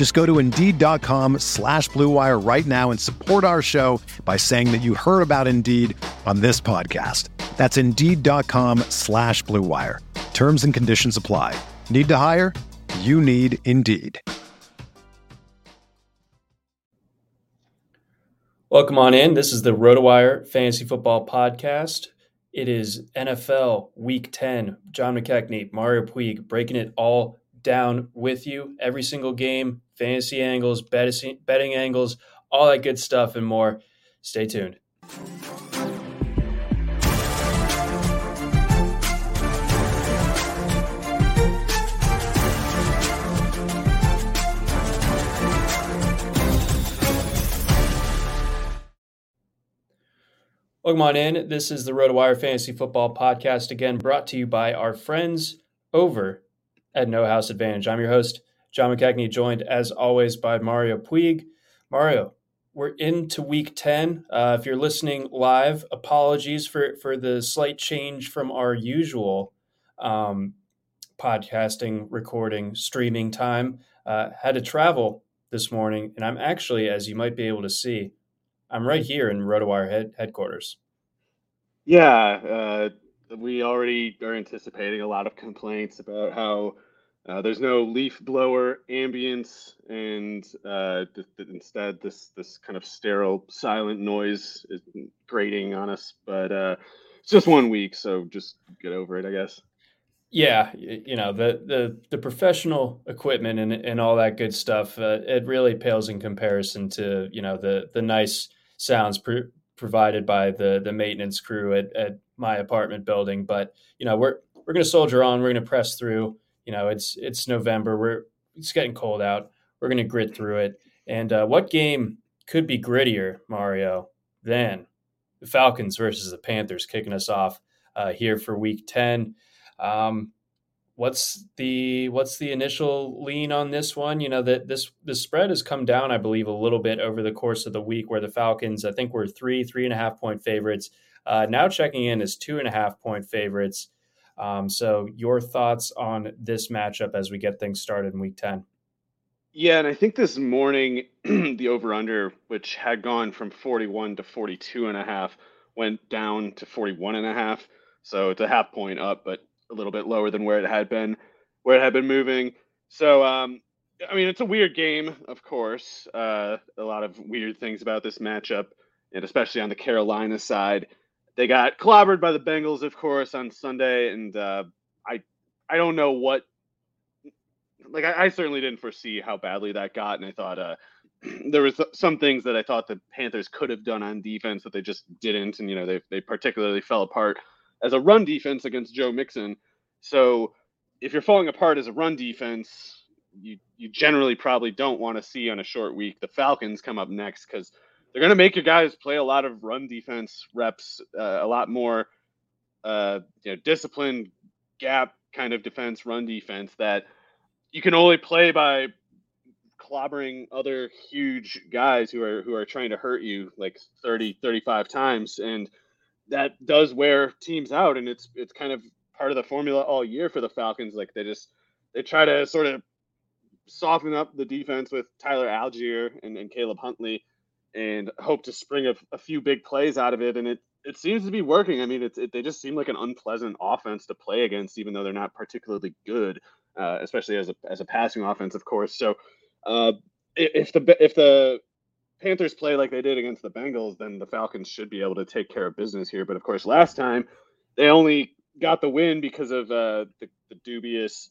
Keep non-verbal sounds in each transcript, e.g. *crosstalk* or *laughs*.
Just go to Indeed.com slash BlueWire right now and support our show by saying that you heard about Indeed on this podcast. That's Indeed.com slash BlueWire. Terms and conditions apply. Need to hire? You need Indeed. Welcome on in. This is the RotoWire Fantasy Football Podcast. It is NFL Week 10. John McKechnie, Mario Puig breaking it all down with you. Every single game, fantasy angles, betting angles, all that good stuff and more. Stay tuned. Welcome on in. This is the RotoWire Fantasy Football Podcast, again brought to you by our friends over at No House Advantage. I'm your host, John McKechnie, joined as always by Mario Puig. Mario, we're into week 10. Uh, if you're listening live, apologies for, for the slight change from our usual um, podcasting, recording, streaming time. Uh, had to travel this morning, and I'm actually, as you might be able to see, I'm right here in RotoWire head, headquarters. Yeah, uh, we already are anticipating a lot of complaints about how uh, there's no leaf blower ambience, and uh, th- th- instead this this kind of sterile, silent noise is grating on us. But uh, it's just one week, so just get over it, I guess. Yeah, you know the the the professional equipment and and all that good stuff. Uh, it really pales in comparison to you know the the nice sounds pr- provided by the the maintenance crew at, at my apartment building. But you know, we're we're going to soldier on. We're going to press through. You know, it's it's November. We're it's getting cold out. We're going to grit through it. And uh, what game could be grittier, Mario, than the Falcons versus the Panthers kicking us off uh, here for Week Ten? Um, what's the what's the initial lean on this one? You know that this the spread has come down, I believe, a little bit over the course of the week, where the Falcons, I think, were three three and a half point favorites. Uh, now checking in as two and a half point favorites. Um, so your thoughts on this matchup as we get things started in Week Ten? Yeah, and I think this morning *clears throat* the over under, which had gone from 41 to 42 and a half, went down to 41 and a half. So it's a half point up, but a little bit lower than where it had been, where it had been moving. So, um, I mean, it's a weird game, of course. Uh, a lot of weird things about this matchup, and especially on the Carolina side, they got clobbered by the Bengals, of course, on Sunday, and uh, I, I don't know what. Like, I, I, certainly didn't foresee how badly that got, and I thought uh, *clears throat* there was some things that I thought the Panthers could have done on defense that they just didn't, and you know, they they particularly fell apart as a run defense against Joe Mixon. So if you're falling apart as a run defense, you you generally probably don't want to see on a short week. The Falcons come up next because they're going to make your guys play a lot of run defense reps, uh, a lot more uh, you know disciplined gap kind of defense, run defense that you can only play by clobbering other huge guys who are who are trying to hurt you like 30 35 times and that does wear teams out, and it's it's kind of part of the formula all year for the Falcons. Like they just they try to sort of soften up the defense with Tyler Allgeier and, and Caleb Huntley, and hope to spring a, a, few big plays out of it. And it it seems to be working. I mean, it's it, they just seem like an unpleasant offense to play against, even though they're not particularly good, uh, especially as a as a passing offense, of course. So. Uh, if the if the Panthers play like they did against the Bengals, then the Falcons should be able to take care of business here. But of course, last time they only got the win because of uh, the, the dubious,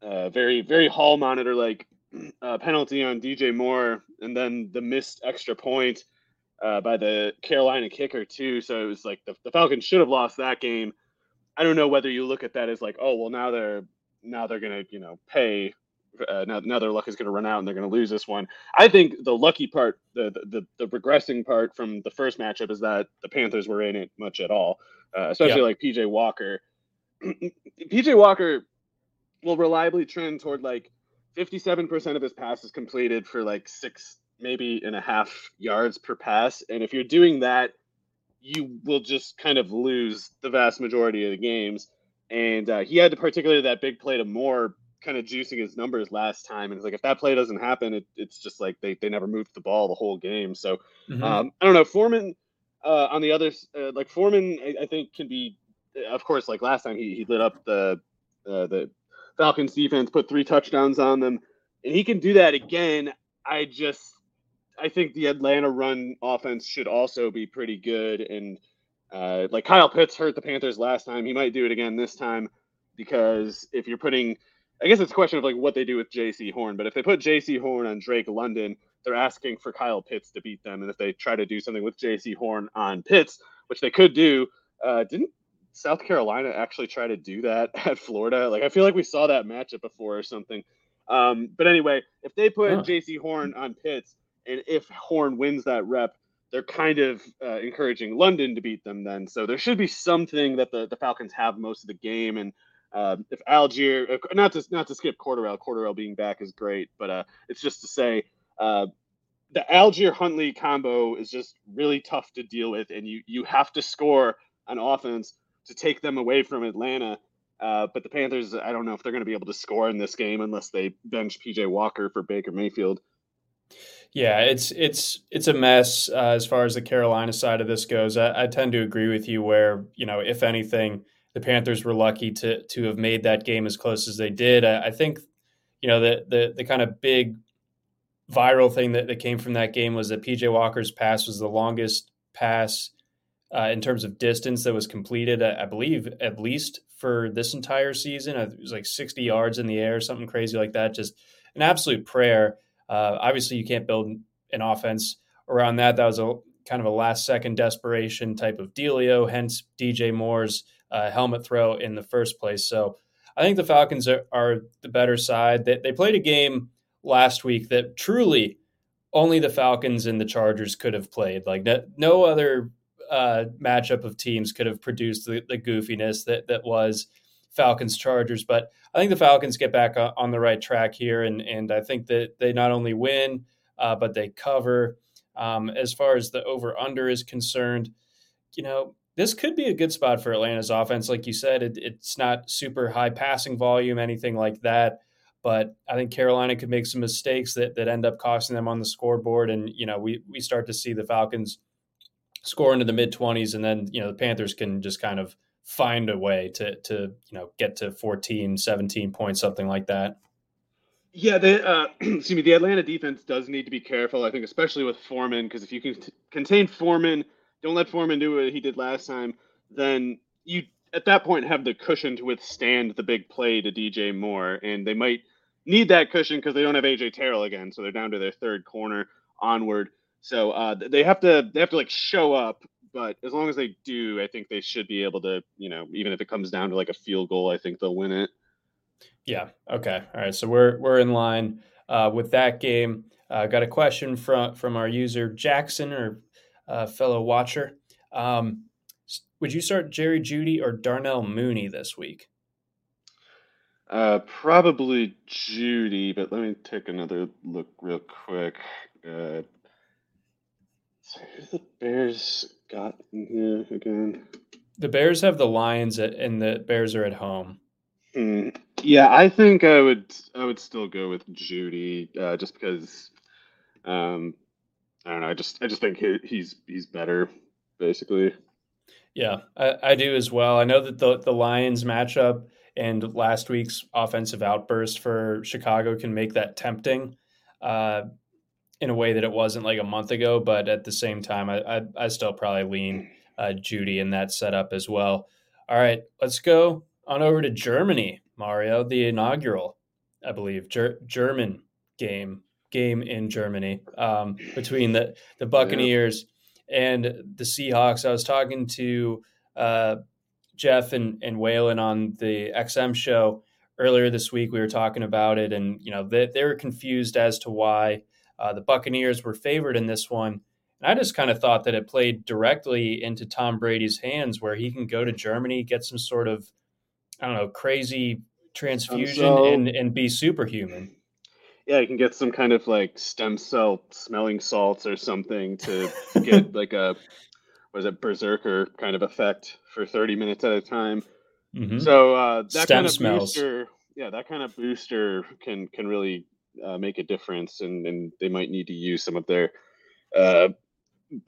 uh, very very hall monitor like uh, penalty on DJ Moore, and then the missed extra point uh, by the Carolina kicker too. So it was like the, the Falcons should have lost that game. I don't know whether you look at that as like, oh well, now they're now they're gonna you know pay. Uh, now, now their luck is going to run out and they're going to lose this one. I think the lucky part, the, the the regressing part from the first matchup is that the Panthers were in it much at all, uh, especially like PJ Walker. *clears throat* PJ Walker will reliably trend toward like 57% of his passes completed for like six maybe and a half yards per pass. And if you're doing that, you will just kind of lose the vast majority of the games. And uh, he had to particularly that big play to Moore kind of juicing his numbers last time. And it's like, if that play doesn't happen, it, it's just like they, they never moved the ball the whole game. So mm-hmm. um, I don't know. Foreman uh, on the other, uh, like Foreman, I, I, think can be, of course, like last time he, he lit up the, uh, the Falcons defense, put three touchdowns on them. And he can do that again. I just I think the Atlanta run offense should also be pretty good. And uh, like Kyle Pitts hurt the Panthers last time, he might do it again this time because if you're putting, I guess it's a question of like what they do with Jaycee Horn. But if they put Jaycee Horn on Drake London, they're asking for Kyle Pitts to beat them. And if they try to do something with Jaycee Horn on Pitts, which they could do, uh, didn't South Carolina actually try to do that *laughs* at Florida? Like I feel like we saw that matchup before or something. Um, but anyway, if they put huh. Jaycee Horn on Pitts, and if Horn wins that rep, they're kind of uh, encouraging London to beat them then. So there should be something that the, the Falcons have most of the game. And uh, if Allgeier, uh, not to not to skip Cordarrelle, Cordarrelle being back is great, but uh, it's just to say uh, the Allgeier Huntley combo is just really tough to deal with, and you you have to score on offense to take them away from Atlanta. Uh, but the Panthers, I don't know if they're going to be able to score in this game unless they bench PJ Walker for Baker Mayfield. Yeah, it's it's it's a mess uh, as far as the Carolina side of this goes. I, I, tend to agree with you. Where you know, if anything, the Panthers were lucky to to have made that game as close as they did. I, I think, you know, the the the kind of big viral thing that, that came from that game was that PJ Walker's pass was the longest pass uh, in terms of distance that was completed. I, I, believe at least for this entire season, it was like 60 yards in the air, something crazy like that. Just an absolute prayer. Uh, obviously, you can't build an offense around that. That was a kind of a last second desperation type of dealio, hence DJ Moore's uh, helmet throw in the first place. So I think the Falcons are, are the better side. They, they, played a game last week that truly only the Falcons and the Chargers could have played. Like no, no other uh, matchup of teams could have produced the, the goofiness that that was Falcons Chargers. But I think the Falcons get back on the right track here, and and I think that they not only win, uh, but they cover. Um, as far as the over under is concerned, you know this could be a good spot for Atlanta's offense. Like you said, it, it's not super high passing volume, anything like that. But I think Carolina could make some mistakes that, that end up costing them on the scoreboard. And, you know, we, we start to see the Falcons score into the mid 20s, and then, you know, the Panthers can just kind of find a way to to you know get to 14 17 points something like that. Yeah the uh, *clears throat* excuse me the atlanta defense does need to be careful i think especially with foreman because if you can t- contain foreman don't let foreman do what he did last time then you at that point have the cushion to withstand the big play to dj moore and they might need that cushion because they don't have aj terrell again so they're down to their third corner onward so uh, they have to they have to like show up but as long as they do, I think they should be able to, you know, even if it comes down to like a field goal, I think they'll win it. Yeah. Okay. All right. So we're we're in line uh, with that game. Uh, got a question from from our user Jackson or uh, fellow watcher. Um, would you start Jerry Jeudy or Darnell Mooney this week? Uh, probably Jeudy, but let me take another look real quick. Uh, the Bears got in here again? The Bears have the Lions, at, and the Bears are at home. Mm, yeah, I think I would. I would still go with Jeudy, uh, just because. Um, I don't know. I just. I just think he, he's he's better, basically. Yeah, I, I do as well. I know that the the Lions matchup and last week's offensive outburst for Chicago can make that tempting. Uh, in a way that it wasn't like a month ago. But at the same time, I I, I still probably lean uh, Jeudy in that setup as well. All right, let's go on over to Germany, Mario, the inaugural, I believe, Ger- German game game in Germany um, between the the Buccaneers yeah. and the Seahawks. I was talking to uh, Jeff and and Waylon on the XM show earlier this week. We were talking about it, and you know they, they were confused as to why uh, the Buccaneers were favored in this one. And I just kind of thought that it played directly into Tom Brady's hands, where he can go to Germany, get some sort of I don't know crazy transfusion, so, and and be superhuman. Yeah, you can get some kind of like stem cell smelling salts or something to *laughs* get like a was it berserker kind of effect for 30 minutes at a time. Mm-hmm. So uh, that Stem kind of smells. booster, yeah, that kind of booster can can really uh, make a difference, and and they might need to use some of their uh,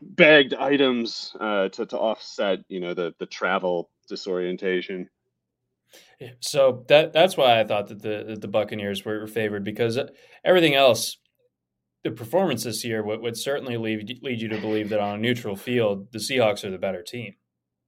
bagged items uh, to to offset, you know, the the travel disorientation. So that that's why I thought that the the Buccaneers were favored because everything else, the performance this year would, would certainly lead lead you to believe that on a neutral field, the Seahawks are the better team.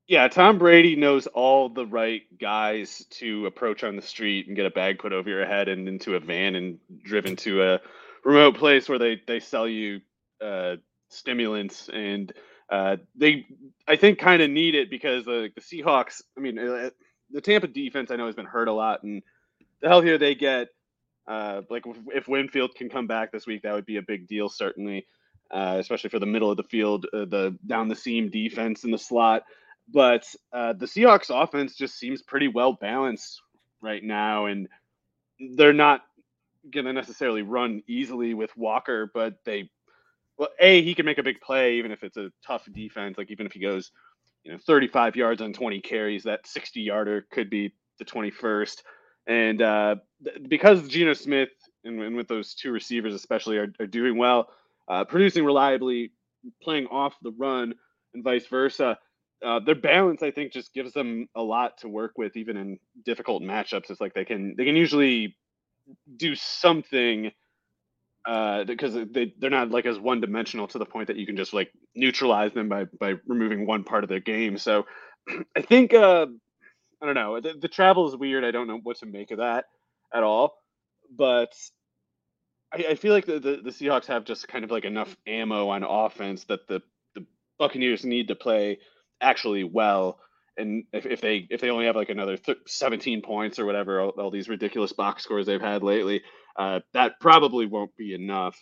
Yeah, Tom Brady knows all the right guys to approach on the street and get a bag put over your head and into a van and driven to a remote place where they they sell you uh, stimulants and uh, they I think kind of need it because the the Seahawks. I mean, uh, the Tampa defense I know has been hurt a lot, and the healthier they get, uh, like if Winfield can come back this week, that would be a big deal certainly, uh, especially for the middle of the field, uh, the down the seam defense in the slot. But uh, the Seahawks offense just seems pretty well balanced right now, and they're not going to necessarily run easily with Walker, but they, well, a he can make a big play even if it's a tough defense. Like even if he goes, you know, 35 yards on 20 carries, that 60 yarder could be the 21st. And uh, because Geno Smith and, and, with those two receivers especially are, are doing well, uh, producing reliably, playing off the run, and vice versa uh, their balance, I think, just gives them a lot to work with, even in difficult matchups. It's like they can they can usually do something uh, because they they're not like as one dimensional to the point that you can just like neutralize them by by removing one part of their game. So *clears throat* I think uh, I don't know. The, the travel is weird. I don't know what to make of that at all, but. I, I feel like the, the, the Seahawks have just kind of like enough ammo on offense that the, the Buccaneers need to play actually well. And if, if they if they only have like another th- 17 points or whatever, all, all, these ridiculous box scores they've had lately, uh, that probably won't be enough.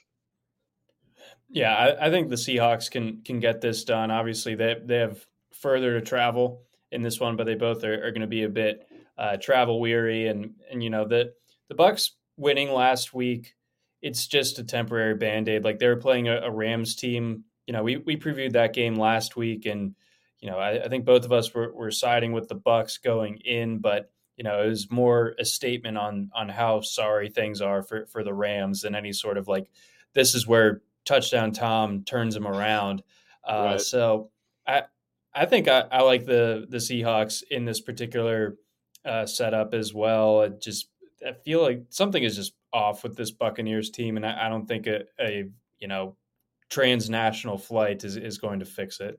Yeah, I, I, think the Seahawks can can get this done. Obviously, they they have further to travel in this one, but they both are, are going to be a bit uh, travel weary. And and you know the the Bucks winning last week, it's just a temporary band aid. Like they were playing a, a Rams team. You know, we we previewed that game last week, and you know, I, I think both of us were, were siding with the Bucks going in, but you know, it was more a statement on on how sorry things are for for the Rams than any sort of like this is where touchdown Tom turns them around. Uh, right. So I I think I, I, like the the Seahawks in this particular uh, setup as well. It just I feel like something is just off with this Buccaneers team, and I, I don't think a, a you know transnational flight is is going to fix it.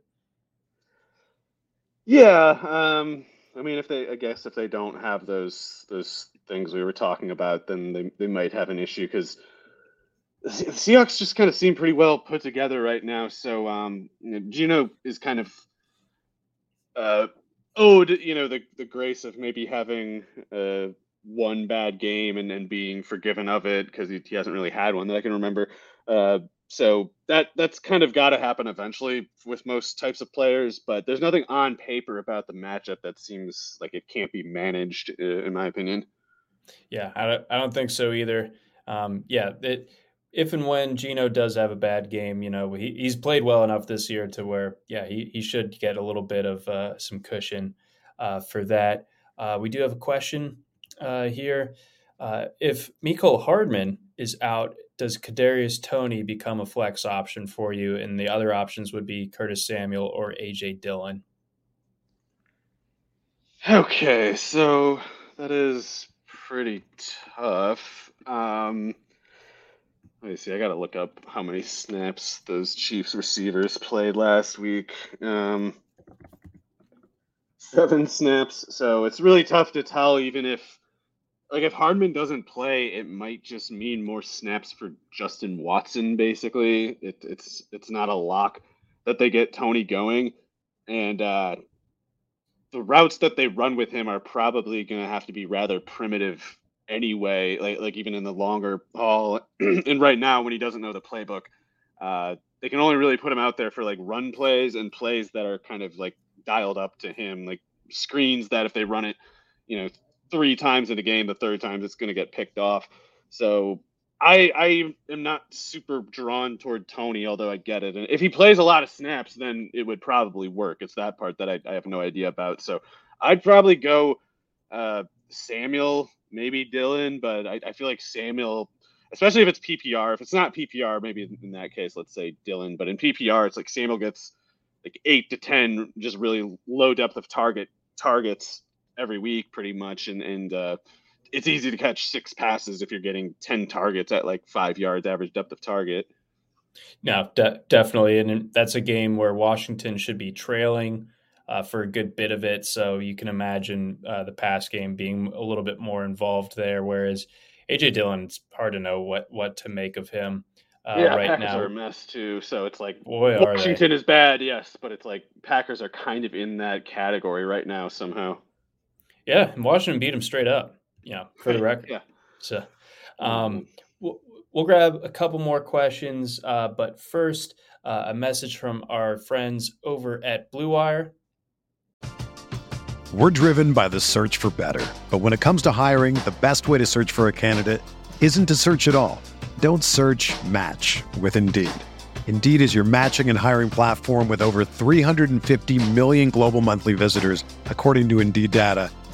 Yeah, um, I mean, if they, I guess, if they don't have those those things we were talking about, then they they might have an issue because the Seahawks just kind of seem pretty well put together right now. So, um, you know, Geno is kind of uh, owed, you know, the the grace of maybe having uh, one bad game and then being forgiven of it because he, he hasn't really had one that I can remember. Uh, so that that's kind of got to happen eventually with most types of players but there's nothing on paper about the matchup that seems like it can't be managed in my opinion yeah i don't, I don't think so either um, yeah it, if and when Geno does have a bad game, you know, he, he's played well enough this year to where, yeah, he, he should get a little bit of uh, some cushion uh, for that. Uh, we do have a question uh, here. Uh, if Mecole Hardman is out does Kadarius Toney become a flex option for you? And the other options would be Curtis Samuel or AJ Dillon. Okay, so that is pretty tough. Um, let me see. I got to look up how many snaps those Chiefs receivers played last week. Um, Seven snaps. So it's really tough to tell, even if like if Hardman doesn't play, it might just mean more snaps for Justin Watson. Basically, it, it's it's not a lock that they get Toney going, and uh, the routes that they run with him are probably going to have to be rather primitive anyway. Like like even in the longer haul, *clears throat* and right now when he doesn't know the playbook, uh, they can only really put him out there for like run plays and plays that are kind of like dialed up to him, like screens that if they run it, you know, three times in a game, the third time it's going to get picked off. So I I am not super drawn toward Toney, although I get it. And if he plays a lot of snaps, then it would probably work. It's that part that I, I have no idea about. So I'd probably go uh, Samuel, maybe Dillon, but I, I feel like Samuel, especially if it's PPR. If it's not PPR, maybe in that case, let's say Dillon. But in PPR, it's like Samuel gets like eight to ten, just really low depth of target targets every week, pretty much, and and uh, it's easy to catch six passes if you're getting 10 targets at like five yards average depth of target. No, de- definitely. And that's a game where Washington should be trailing uh, for a good bit of it. So you can imagine uh, the pass game being a little bit more involved there. Whereas AJ Dillon, it's hard to know what, what to make of him. Uh, yeah, right Packers now. are a mess too. So it's like Boy, Washington is bad, yes, but it's like Packers are kind of in that category right now somehow. Yeah, and Washington beat them straight up you know, for the record. yeah. So, um, we'll, we'll, grab a couple more questions, uh, but first, uh, a message from our friends over at Blue Wire. We're driven by the search for better, but when it comes to hiring, the best way to search for a candidate isn't to search at all. Don't search. Match with Indeed. Indeed is your matching and hiring platform with over 350 million global monthly visitors, according to Indeed data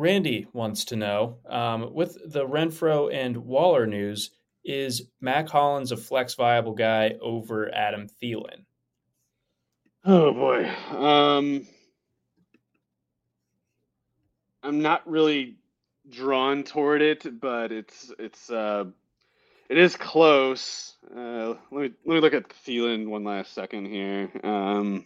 Randy wants to know um, with the Renfrow and Waller news, is Mack Hollins a flex viable guy over Adam Thielen? Oh boy. Um, I'm not really drawn toward it, but it's it's uh, it is close. Uh, let me let me look at Thielen one last second here. Um,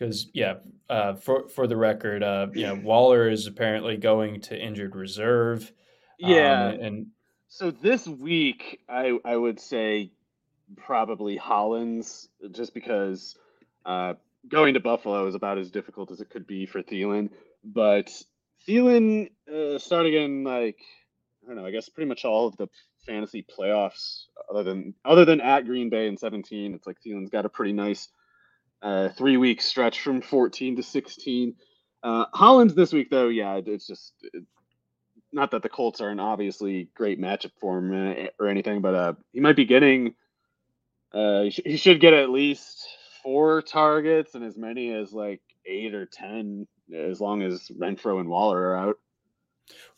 because yeah, uh, for for the record, uh, you know, Waller is apparently going to injured reserve. Yeah, um, and so this week, I I would say probably Hollins, just because uh, going to Buffalo is about as difficult as it could be for Thielen. But Thielen, uh, starting in like I don't know, I guess pretty much all of the fantasy playoffs, other than other than at Green Bay in 17, it's like Thielen's got a pretty nice uh, three week stretch from 14 to 16. Uh, Hollins this week, though, yeah, it's just not that the Colts are an obviously great matchup for him uh, or anything, but uh, he might be getting, uh, he, sh- he should get at least four targets and as many as like eight or 10 as long as Renfrow and Waller are out.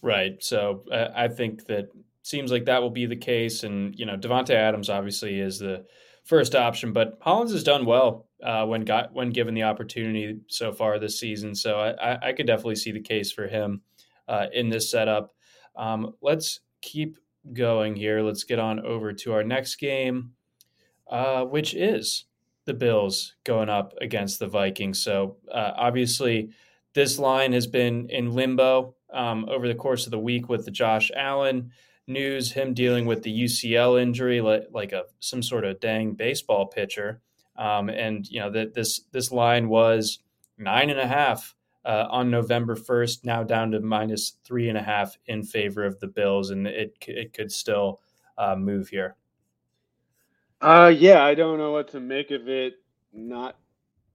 Right. So uh, I think that seems like that will be the case. And, you know, Davante Adams obviously is the first option, but Hollins has done well uh, when got when given the opportunity so far this season. So I, I could definitely see the case for him uh, in this setup. Um, let's keep going here. Let's get on over to our next game, uh, which is the Bills going up against the Vikings. So uh, obviously, this line has been in limbo um, over the course of the week with the Josh Allen news, him dealing with the UCL injury, like, like a some sort of dang baseball pitcher. Um, and you know that this this line was nine and a half uh, on November 1st, now down to minus three and a half in favor of the Bills, and it it could still uh, move here. Uh, yeah, I don't know what to make of it. Not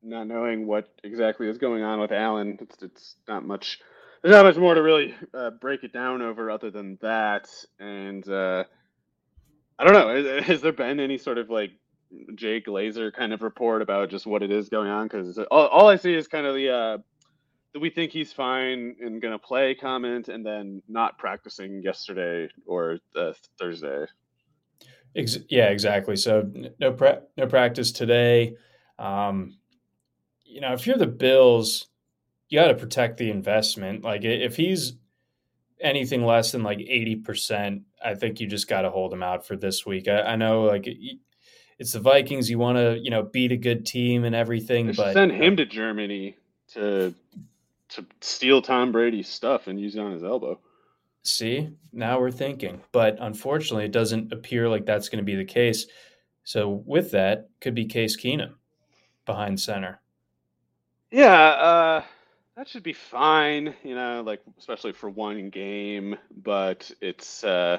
not knowing what exactly is going on with Allen, it's, it's not much. There's not much more to really uh, break it down over other than that. And uh, I don't know. Has, has there been any sort of like Jay Glazer kind of report about just what it is going on? Because all, all I see is kind of the uh, we think he's fine and to play comment, and then not practicing yesterday or uh, Thursday. Ex- yeah, exactly. So no pra- no practice today. Um, you know, if you're the Bills, you got to protect the investment. Like if he's anything less than like 80%, I think you just got to hold him out for this week. I, I know like it's the Vikings. You want to, you know, beat a good team and everything, but send him to Germany to to steal Tom Brady's stuff and use it on his elbow. See, now we're thinking, but unfortunately, it doesn't appear like that's going to be the case. So with that, could be Case Keenum behind center. Yeah, uh, that should be fine. You know, like especially for one game, but it's uh,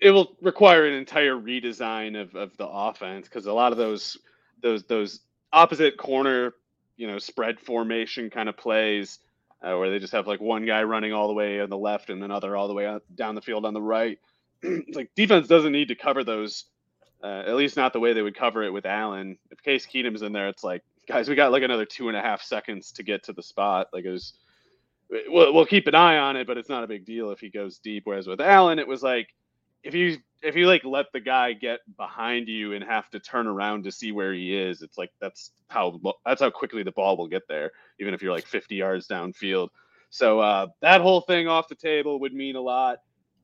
it will require an entire redesign of, of the offense because a lot of those those those opposite corner, you know, spread formation kind of plays uh, where they just have like one guy running all the way on the left and another all the way down the field on the right. *clears throat* like defense doesn't need to cover those, uh, at least not the way they would cover it with Allen. If Case Keenum's in there, it's like, guys, we got like another two and a half seconds to get to the spot. Like it was, we'll, we'll keep an eye on it, but it's not a big deal if he goes deep. Whereas with Allen, it was like, if you if you like let the guy get behind you and have to turn around to see where he is, it's like that's how that's how quickly the ball will get there, even if you're like 50 yards downfield. So uh, that whole thing off the table would mean a lot.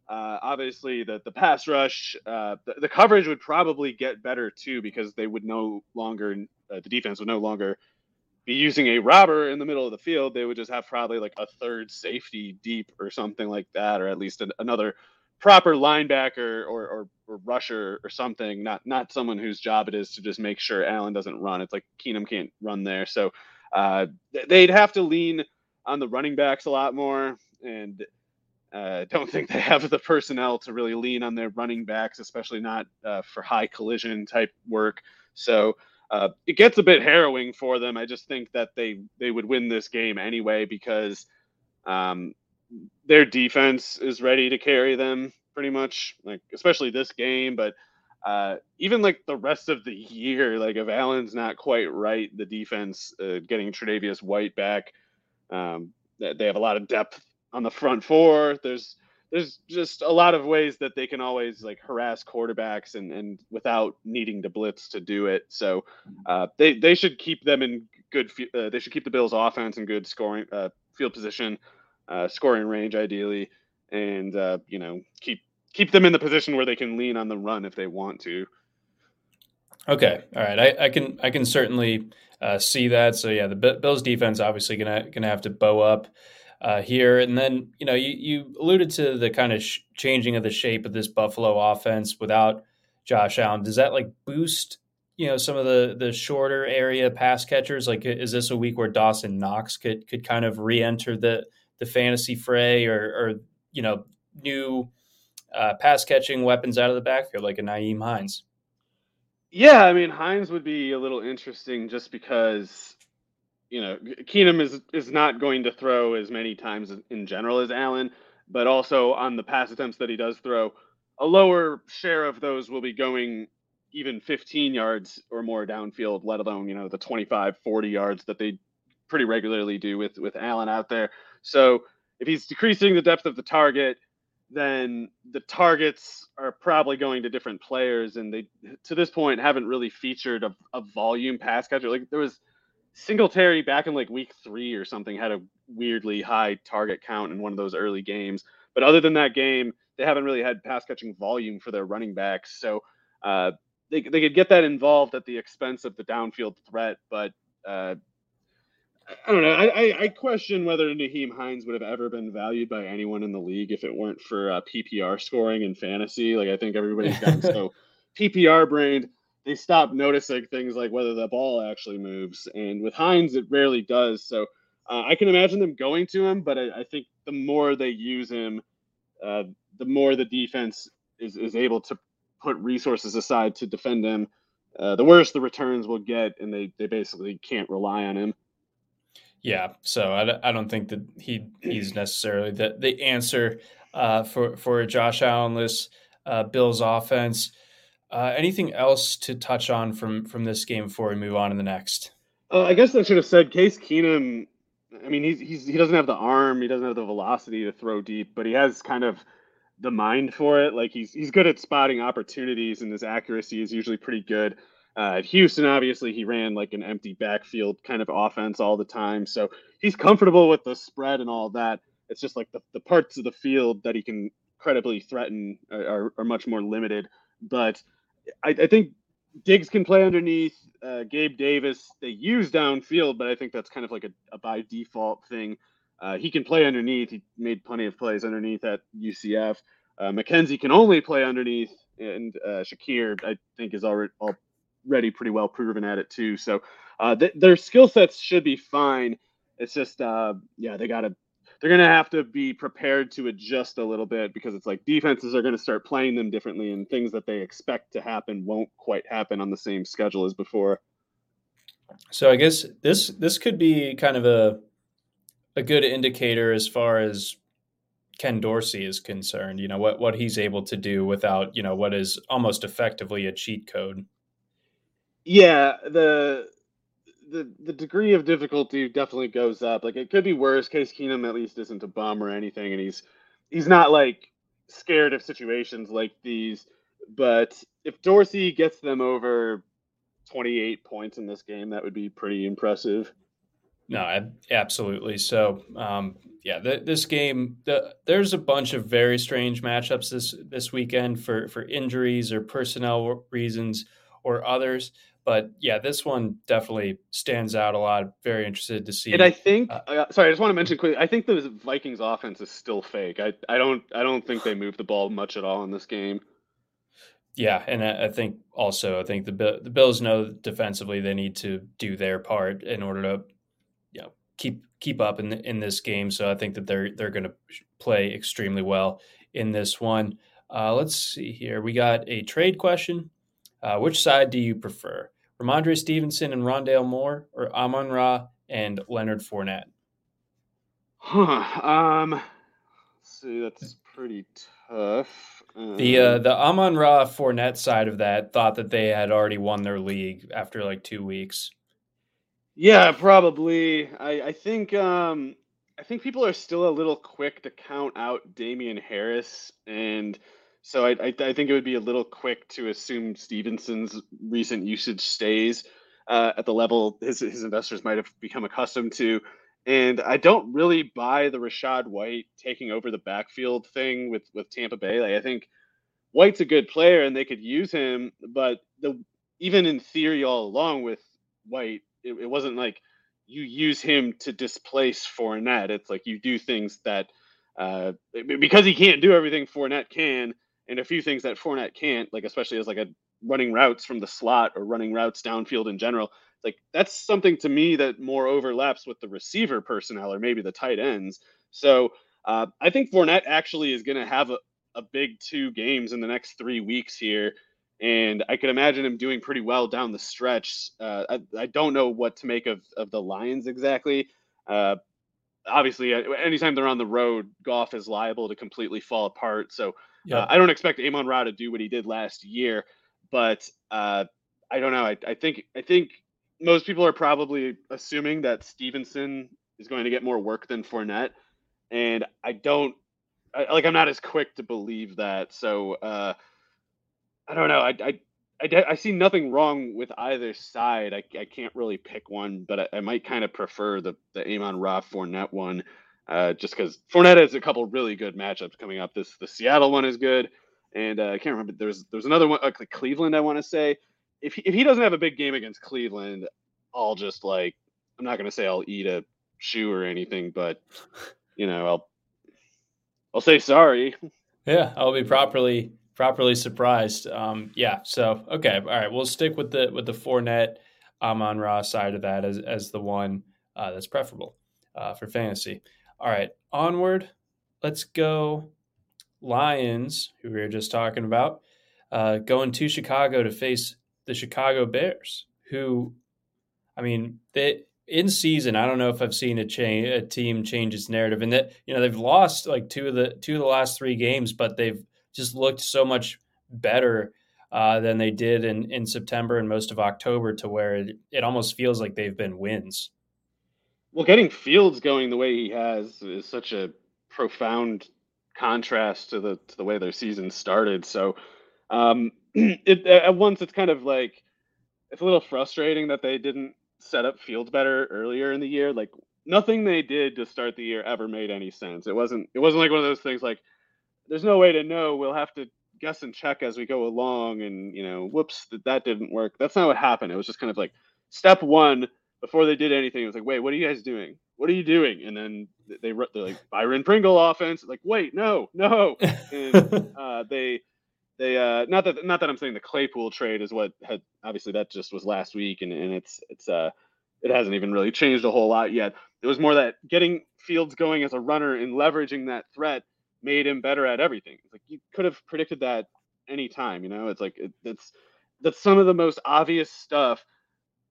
Uh, obviously, the the pass rush, uh, the, the, coverage would probably get better too because they would no longer uh, the defense would no longer be using a robber in the middle of the field. They would just have probably like a third safety deep or something like that, or at least an, another proper linebacker or, or, or, rusher or something, not not someone whose job it is to just make sure Allen doesn't run. It's like Keenum can't run there, so uh, they'd have to lean on the running backs a lot more, and uh, *laughs* don't think they have the personnel to really lean on their running backs, especially not uh, for high collision type work. So. Uh, it gets a bit harrowing for them. I just think that they they would win this game anyway because um, their defense is ready to carry them pretty much, like especially this game, but uh, even like the rest of the year, like if Allen's not quite right, the defense uh, getting Tre'Davious White back, um, they have a lot of depth on the front four. There's there's just a lot of ways that they can always like harass quarterbacks and and without needing to blitz to do it. So uh, they they should keep them in good. Uh, they should keep the Bills' offense in good scoring uh, field position uh, scoring range ideally, and uh, you know keep keep them in the position where they can lean on the run if they want to. Okay, all right, I, I can I can certainly uh, see that. So yeah, the Bills defense obviously gonna gonna have to bow up. Uh, here. And then, you know, you, you alluded to the kind of sh- changing of the shape of this Buffalo offense without Josh Allen. Does that like boost, you know, some of the the shorter area pass catchers? Like, is this a week where Dawson Knox could could kind of re-enter the the fantasy fray or, or you know, new uh, pass catching weapons out of the backfield like a Nyheim Hines? Yeah, I mean Hines would be a little interesting just because you know Keenum is is not going to throw as many times in general as Allen, but also on the pass attempts that he does throw, a lower share of those will be going even 15 yards or more downfield, let alone you know the 25, 40 yards that they pretty regularly do with with Allen out there. So if he's decreasing the depth of the target, then the targets are probably going to different players, and they to this point haven't really featured a, a volume pass catcher. Like there was Singletary back in like week three or something had a weirdly high target count in one of those early games, but other than that game, they haven't really had pass catching volume for their running backs. So uh, they they could get that involved at the expense of the downfield threat, but uh, I don't know. I, I, question whether Nyheim Hines would have ever been valued by anyone in the league if it weren't for uh, PPR scoring and fantasy. Like I think everybody's gotten *laughs* so PPR brained, they stop noticing things like whether the ball actually moves. And with Hines, it rarely does. So uh, I can imagine them going to him, but I, I think the more they use him, uh, the more the defense is, is able to put resources aside to defend him. Uh, the worse the returns will get, and they, they basically can't rely on him. Yeah, so I, I don't think that he he's necessarily the the answer uh, for for Josh Allenless uh, Bills offense. Uh, anything else to touch on from from this game before we move on to the next? Uh, I guess I should have said Case Keenum. I mean, he's, he's he doesn't have the arm, he doesn't have the velocity to throw deep, but he has kind of the mind for it. Like he's he's good at spotting opportunities, and his accuracy is usually pretty good. Uh, at Houston, obviously, he ran like an empty backfield kind of offense all the time. So he's comfortable with the spread and all that. It's just like the, the parts of the field that he can credibly threaten are, are much more limited. But I, I think Diggs can play underneath. Uh, Gabe Davis, they use downfield, but I think that's kind of like a, a by default thing. Uh, he can play underneath. He made plenty of plays underneath at UCF. Uh, McKenzie can only play underneath, and uh, Shakir, I think, is already already pretty well proven at it too. So uh, th- their skill sets should be fine. It's just, uh, yeah, they got to, they're going to have to be prepared to adjust a little bit because it's like defenses are going to start playing them differently and things that they expect to happen won't quite happen on the same schedule as before. So I guess this this could be kind of a a good indicator as far as Ken Dorsey is concerned. You know what what he's able to do without you know what is almost effectively a cheat code yeah, the the the degree of difficulty definitely goes up. Like it could be worse. Case Keenum at least isn't a bum or anything, and he's he's not like scared of situations like these. But if Dorsey gets them over 28 points in this game, that would be pretty impressive. No, absolutely. So, um, yeah, the, this game, the, there's a bunch of very strange matchups this this weekend for for injuries or personnel reasons or others. But yeah, this one definitely stands out a lot. Very interested to see. And I think, uh, uh, sorry, I just want to mention quickly. I think the Vikings offense is still fake. I, I don't, I don't think they move the ball much at all in this game. Yeah, and I, I think also, I think the the Bills know defensively they need to do their part in order to, you know, keep keep up in in this game. So I think that they're they're going to play extremely well in this one. Uh, let's see here. We got a trade question. Uh, which side do you prefer? Rhamondre Stevenson and Rondale Moore, or Amon Ra and Leonard Fournette? Huh. Um. see, that's pretty tough. Um, the uh, the Amon Ra Fournette side of that thought that they had already won their league after like two weeks. Yeah, probably. I I think um I think people are still a little quick to count out Damien Harris and so I, I, I think it would be a little quick to assume Stevenson's recent usage stays uh, at the level his his investors might have become accustomed to. And I don't really buy the Rachaad White taking over the backfield thing with with Tampa Bay. Like I think White's a good player and they could use him, but the even in theory all along with White, it, it wasn't like you use him to displace Fournette. It's like you do things that uh, because he can't do everything Fournette can and a few things that Fournette can't, like especially as like a running routes from the slot or running routes downfield in general. Like that's something to me that more overlaps with the receiver personnel or maybe the tight ends. So uh, I think Fournette actually is going to have a, a big two games in the next three weeks here. And I could imagine him doing pretty well down the stretch. Uh, I, I, don't know what to make of, of the Lions exactly. Uh, obviously, anytime they're on the road, Goff is liable to completely fall apart. So yeah. Uh, I don't expect Amon Ra to do what he did last year, but uh, I don't know. I, I think I think most people are probably assuming that Stevenson is going to get more work than Fournette, and I don't I, like. I'm not as quick to believe that. So uh, I don't know. I, I I, I see nothing wrong with either side. I, I can't really pick one, but I, I might kind of prefer the the Amon Ra Fournette one uh, just because Fournette has a couple really good matchups coming up. This the Seattle one is good, and uh, I can't remember. There's there's another one like Cleveland. I want to say if he, if he doesn't have a big game against Cleveland, I'll just like I'm not gonna say I'll eat a shoe or anything, but you know I'll I'll say sorry. Yeah, I'll be properly properly surprised. Um, yeah. So okay, all right. We'll stick with the with the Fournette Amon Ra side of that as as the one uh, that's preferable. uh, for fantasy. All right, onward. Let's go. Lions, who we were just talking about, uh, going to Chicago to face the Chicago Bears, who, I mean, they in season. I don't know if I've seen a change a team change its narrative, and that you know they've lost like two of the two of the last three games, but they've just looked so much better uh, than they did in, in September and most of October to where it, it almost feels like they've been wins. Well, getting Fields going the way he has is such a profound contrast to the to the way their season started. So, um, *clears throat* it, at once it's kind of like it's a little frustrating that they didn't set up Fields better earlier in the year. Like nothing they did to start the year ever made any sense. It wasn't it wasn't like one of those things like there's no way to know. We'll have to guess and check as we go along and you know whoops that, that didn't work that's not what happened it was just kind of like step one before they did anything it was like wait what are you guys doing what are you doing and then they they're like byron pringle offense like wait no no and *laughs* uh, they they uh not that not that i'm saying the claypool trade is what had obviously that just was last week and, and it's it's uh it hasn't even really changed a whole lot yet it was more that getting fields going as a runner and leveraging that threat made him better at everything. It's like you could have predicted that any time, you know. It's like it, it's that's some of the most obvious stuff.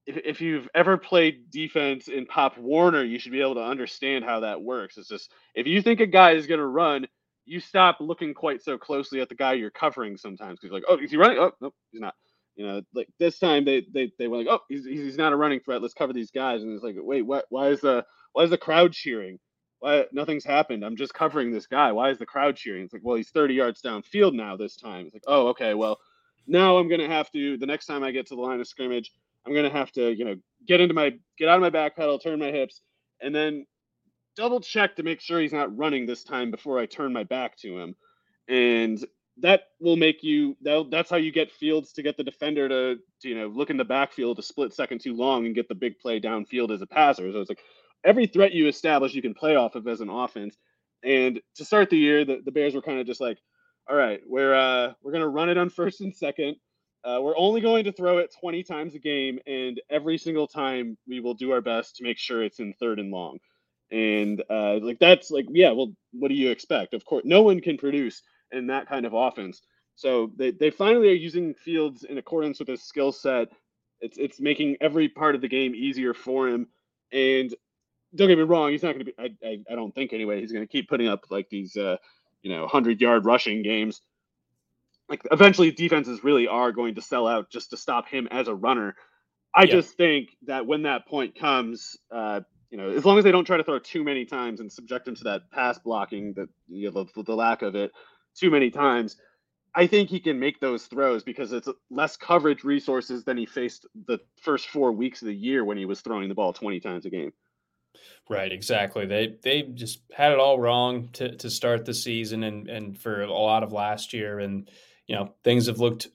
If, if you've ever played defense in Pop Warner, you should be able to understand how that works. It's just if you think a guy is going to run, you stop looking quite so closely at the guy you're covering sometimes because like, oh, is he running? Oh, no, he's not. You know, like this time they they, they were like, oh, he's, he's not a running threat. Let's cover these guys. And it's like, wait, what? Why is the why is the crowd cheering? why nothing's happened? I'm just covering this guy. Why is the crowd cheering? It's like, well, he's 30 yards downfield now this time. It's like, oh, okay, well, now I'm gonna have to the next time I get to the line of scrimmage, I'm gonna have to, you know, get into my get out of my back pedal, turn my hips, and then double check to make sure he's not running this time before I turn my back to him. And that will make you that, that's how you get fields to get the defender to, to you know look in the backfield to split second too long and get the big play downfield as a passer. So it's like every threat you establish, you can play off of as an offense. And to start the year, the, the Bears were kind of just like, all right, we're uh, we're gonna run it on first and second. Uh, we're only going to throw it 20 times a game, and every single time we will do our best to make sure it's in third and long. And uh, like that's like, yeah, well, what do you expect? Of course, no one can produce in that kind of offense. So they, they finally are using Fields in accordance with his skill set. It's it's making every part of the game easier for him. And don't get me wrong, he's not going to be. I, I, I, don't think anyway. He's going to keep putting up like these, uh, you know, hundred yard rushing games. Like eventually, defenses really are going to sell out just to stop him as a runner. I yeah. just think that when that point comes, uh, you know, as long as they don't try to throw too many times and subject him to that pass blocking, that you know, the, the lack of it too many times, I think he can make those throws because it's less coverage resources than he faced the first four weeks of the year when he was throwing the ball 20 times a game. Right, exactly. They they just had it all wrong to to start the season and and for a lot of last year, and you know things have looked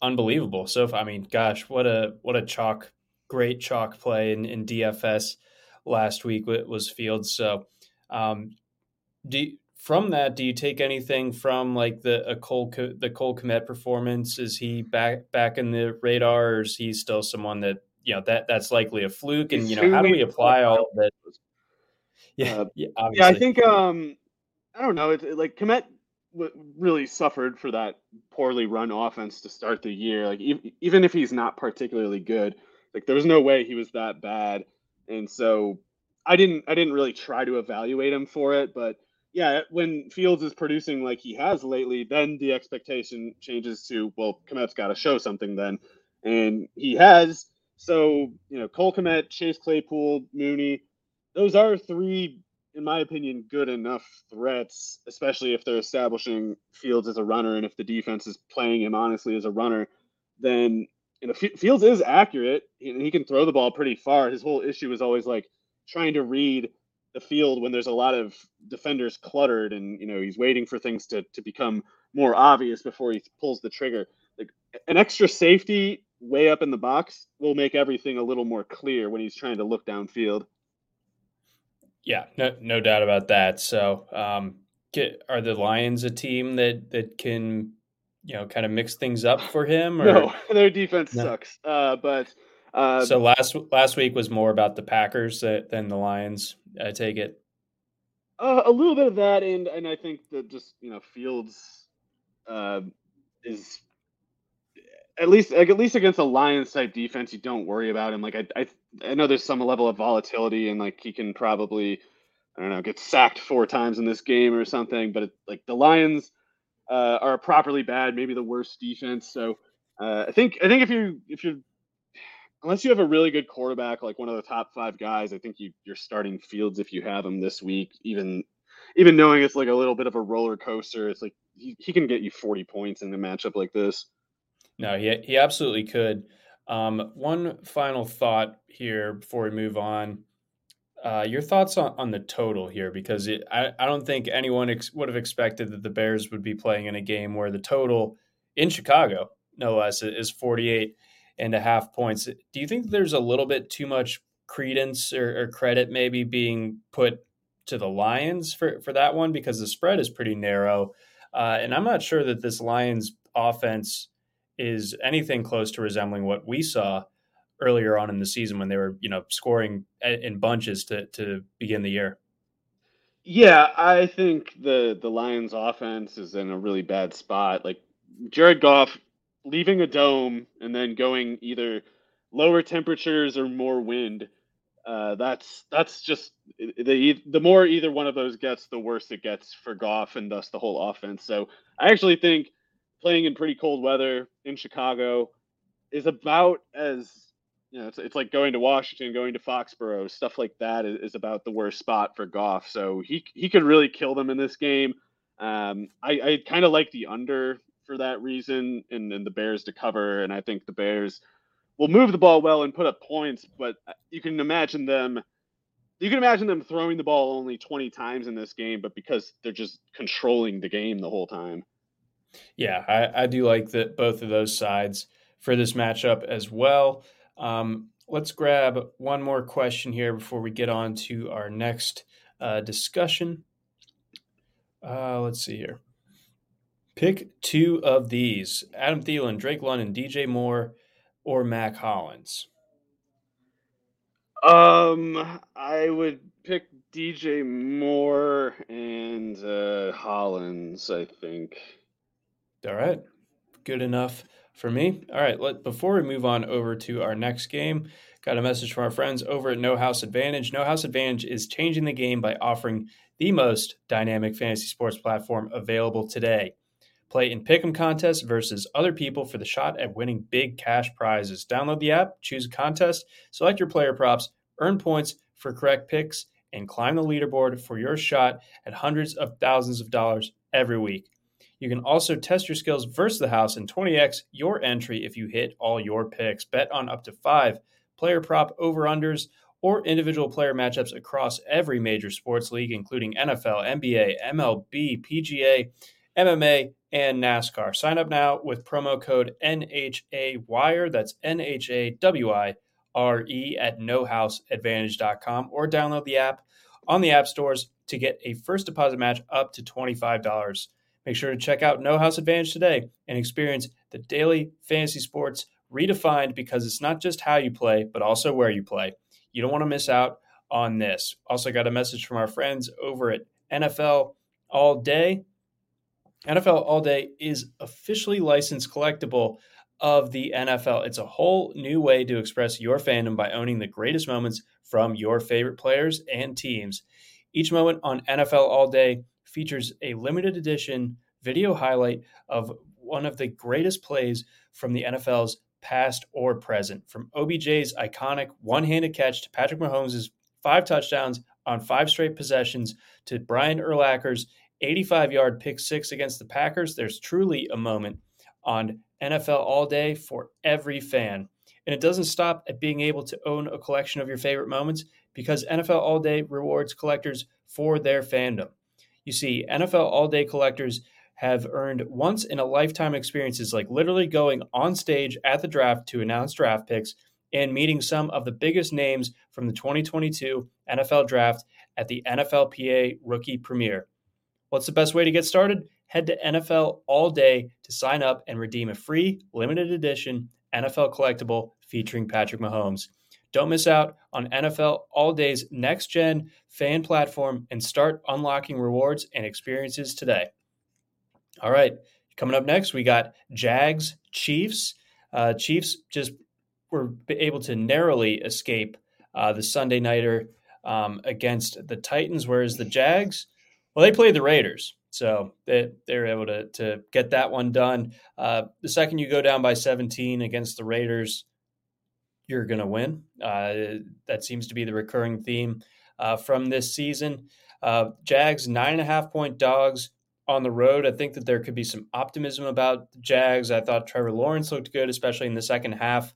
unbelievable. So far. I mean, gosh, what a what a chalk, great chalk play in, in DFS last week was Fields. So, um, do from that, do you take anything from like the a Cole the Cole Kmet performance? Is he back back in the radar, or is he still someone that you know that that's likely a fluke? And you know, how do we apply all of that? *laughs* Yeah, uh, yeah, yeah, I think um, I don't know. It's like w- really suffered for that poorly run offense to start the year. Like even if he's not particularly good, like there was no way he was that bad. And so I didn't I didn't really try to evaluate him for it, but yeah, when Fields is producing like he has lately, then the expectation changes to well, Kmet's got to show something then, and he has. So you know, Cole Kmet, Chase Claypool, Mooney, those are three, in my opinion, good enough threats, especially if they're establishing Fields as a runner and if the defense is playing him honestly as a runner. Then you know, Fields is accurate and he can throw the ball pretty far. His whole issue is always like trying to read the field when there's a lot of defenders cluttered and you know he's waiting for things to, to become more obvious before he pulls the trigger like an extra safety way up in the box will make everything a little more clear when he's trying to look downfield yeah, no, no doubt about that. So, um, get, are the Lions a team that that can, you know, kind of mix things up for him? *laughs* Or? No, their defense no. sucks. Uh, but Uh, so last last week was more about the Packers than the Lions. I take it. Uh, a little bit of that, and and I think that just you know Fields uh, is at least like, at least against a Lions type defense, you don't worry about him. Like I, I I know there's some level of volatility, and like he can probably I don't know get sacked four times in this game or something. But it, like the Lions uh, are properly bad, maybe the worst defense. So uh, I think I think if you if you're unless you have a really good quarterback, like one of the top five guys, I think you you're starting Fields if you have him this week. Even even knowing it's like a little bit of a roller coaster, it's like he, he can get you 40 points in a matchup like this. No, he he absolutely could. Um, one final thought here before we move on. Uh, your thoughts on, on the total here, because it, I, I don't think anyone ex- would have expected that the Bears would be playing in a game where the total in Chicago, no less, is 48 and a half points. Do you think there's a little bit too much credence or, or credit maybe being put to the Lions for, for that one? Because the spread is pretty narrow. Uh, and I'm not sure that this Lions offense is anything close to resembling what we saw earlier on in the season when they were, you know, scoring in bunches to to begin the year. Yeah, I think the the Lions offense is in a really bad spot. Like Jared Goff leaving a dome and then going either lower temperatures or more wind. Uh, that's that's just the the more either one of those gets, the worse it gets for Goff and thus the whole offense. So I actually think playing in pretty cold weather in Chicago is about as you know, it's, it's like going to Washington, going to Foxborough, stuff like that is, is about the worst spot for Goff. So he he could really kill them in this game. Um, I, I kind of like the under for that reason, and, and the Bears to cover, and I think the Bears will move the ball well and put up points. But uh, you can imagine them. You can imagine them throwing the ball only 20 times in this game, but because they're just controlling the game the whole time. Yeah, I, I do like that both of those sides for this matchup as well. Um, let's grab one more question here before we get on to our next uh, discussion. Uh, let's see here. Pick two of these Adam Thielen, Drake London, DJ Moore, or Mack Hollins. Um, I would pick DJ Moore and uh, Hollins, I think. All right. Good enough for me. All right. Let, before we move on over to our next game, got a message from our friends over at No House Advantage. No House Advantage is changing the game by offering the most dynamic fantasy sports platform available today. Play in pick'em contests versus other people for the shot at winning big cash prizes. Download the app, choose a contest, select your player props, earn points for correct picks, and climb the leaderboard for your shot at hundreds of thousands of dollars every week. You can also test your skills versus the house and 20x your entry if you hit all your picks. Bet on up to five player prop over unders or individual player matchups across every major sports league, including NFL, NBA, MLB, PGA, MMA, and NASCAR. Sign up now with promo code NHAWIRE. That's N H A W I R E at nohouseadvantage.com or download the app on the app stores to get a first deposit match up to $25. Make sure to check out No House Advantage today and experience the daily fantasy sports redefined because it's not just how you play, but also where you play. You don't want to miss out on this. Also, got a message from our friends over at NFL All Day. NFL All Day is officially licensed collectible of the NFL. It's a whole new way to express your fandom by owning the greatest moments from your favorite players and teams. Each moment on NFL All Day features a limited edition video highlight of one of the greatest plays from the NFL's past or present. From OBJ's iconic one handed catch to Patrick Mahomes' five touchdowns on five straight possessions to Brian Urlacher's 85 yard pick six against the Packers, there's truly a moment on NFL All Day for every fan. And it doesn't stop at being able to own a collection of your favorite moments because NFL All Day rewards collectors for their fandom. You see, NFL All Day collectors have earned once in a lifetime experiences like literally going on stage at the draft to announce draft picks and meeting some of the biggest names from the 2022 NFL draft at the NFLPA Rookie Premiere. What's the best way to get started? Head to NFL All Day to sign up and redeem a free limited edition NFL collectible featuring Patrick Mahomes. Don't miss out on NFL All Day's next gen fan platform and start unlocking rewards and experiences today. All right, coming up next, we got Jags Chiefs. Uh, Chiefs just were able to narrowly escape uh, the Sunday Nighter um, against the Titans, whereas the Jags, well, they played the Raiders. So they, they were able to, to get that one done. Uh, the second you go down by 17 against the Raiders, you're going to win. Uh, that seems to be the recurring theme uh, from this season. Uh, Jags, nine and a half point dogs on the road. I think that there could be some optimism about the Jags. I thought Trevor Lawrence looked good, especially in the second half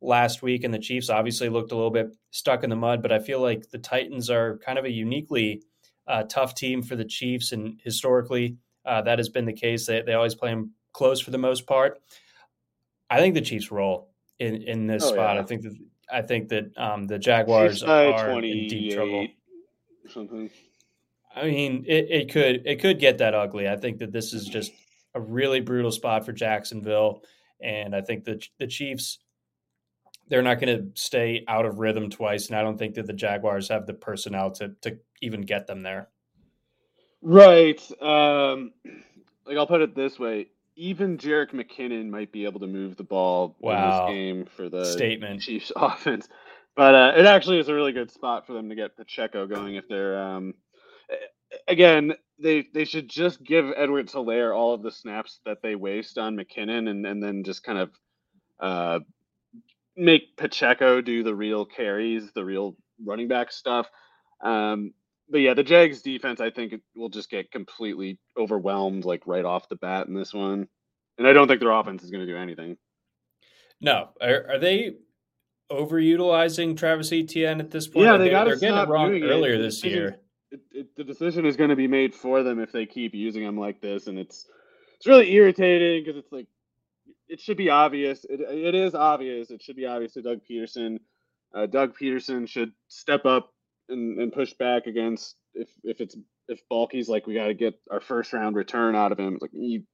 last week. And the Chiefs obviously looked a little bit stuck in the mud, but I feel like the Titans are kind of a uniquely uh, tough team for the Chiefs. And historically, uh, that has been the case. They, they always play them close for the most part. I think the Chiefs roll in in this oh, spot. Yeah. I think that I think that um, the Jaguars are in deep trouble. Something. I mean, it, it could it could get that ugly. I think that this is just a really brutal spot for Jacksonville, and I think that the Chiefs they're not going to stay out of rhythm twice, and I don't think that the Jaguars have the personnel to to even get them there. Right. Um, like I'll put it this way: even Jerick McKinnon might be able to move the ball wow. in this game for the statement Chiefs *laughs* offense. But uh, it actually is a really good spot for them to get Pacheco going if they're um, again they they should just give Edwards Helaire all of the snaps that they waste on McKinnon and, and then just kind of uh, make Pacheco do the real carries, the real running back stuff. Um, but yeah, the Jags defense, I think, will just get completely overwhelmed like right off the bat in this one, and I don't think their offense is going to do anything. No, are, are they overutilizing Travis Etienne at this point? Yeah, they, got to it wrong earlier it. this year. It, it, the decision is going to be made for them if they keep using him like this, and it's it's really irritating because it's like it should be obvious. It, it is obvious. It should be obvious to Doug Pederson. Uh, Doug Pederson should step up and, and push back against if if it's if Baalke's like we got to get our first round return out of him. Like you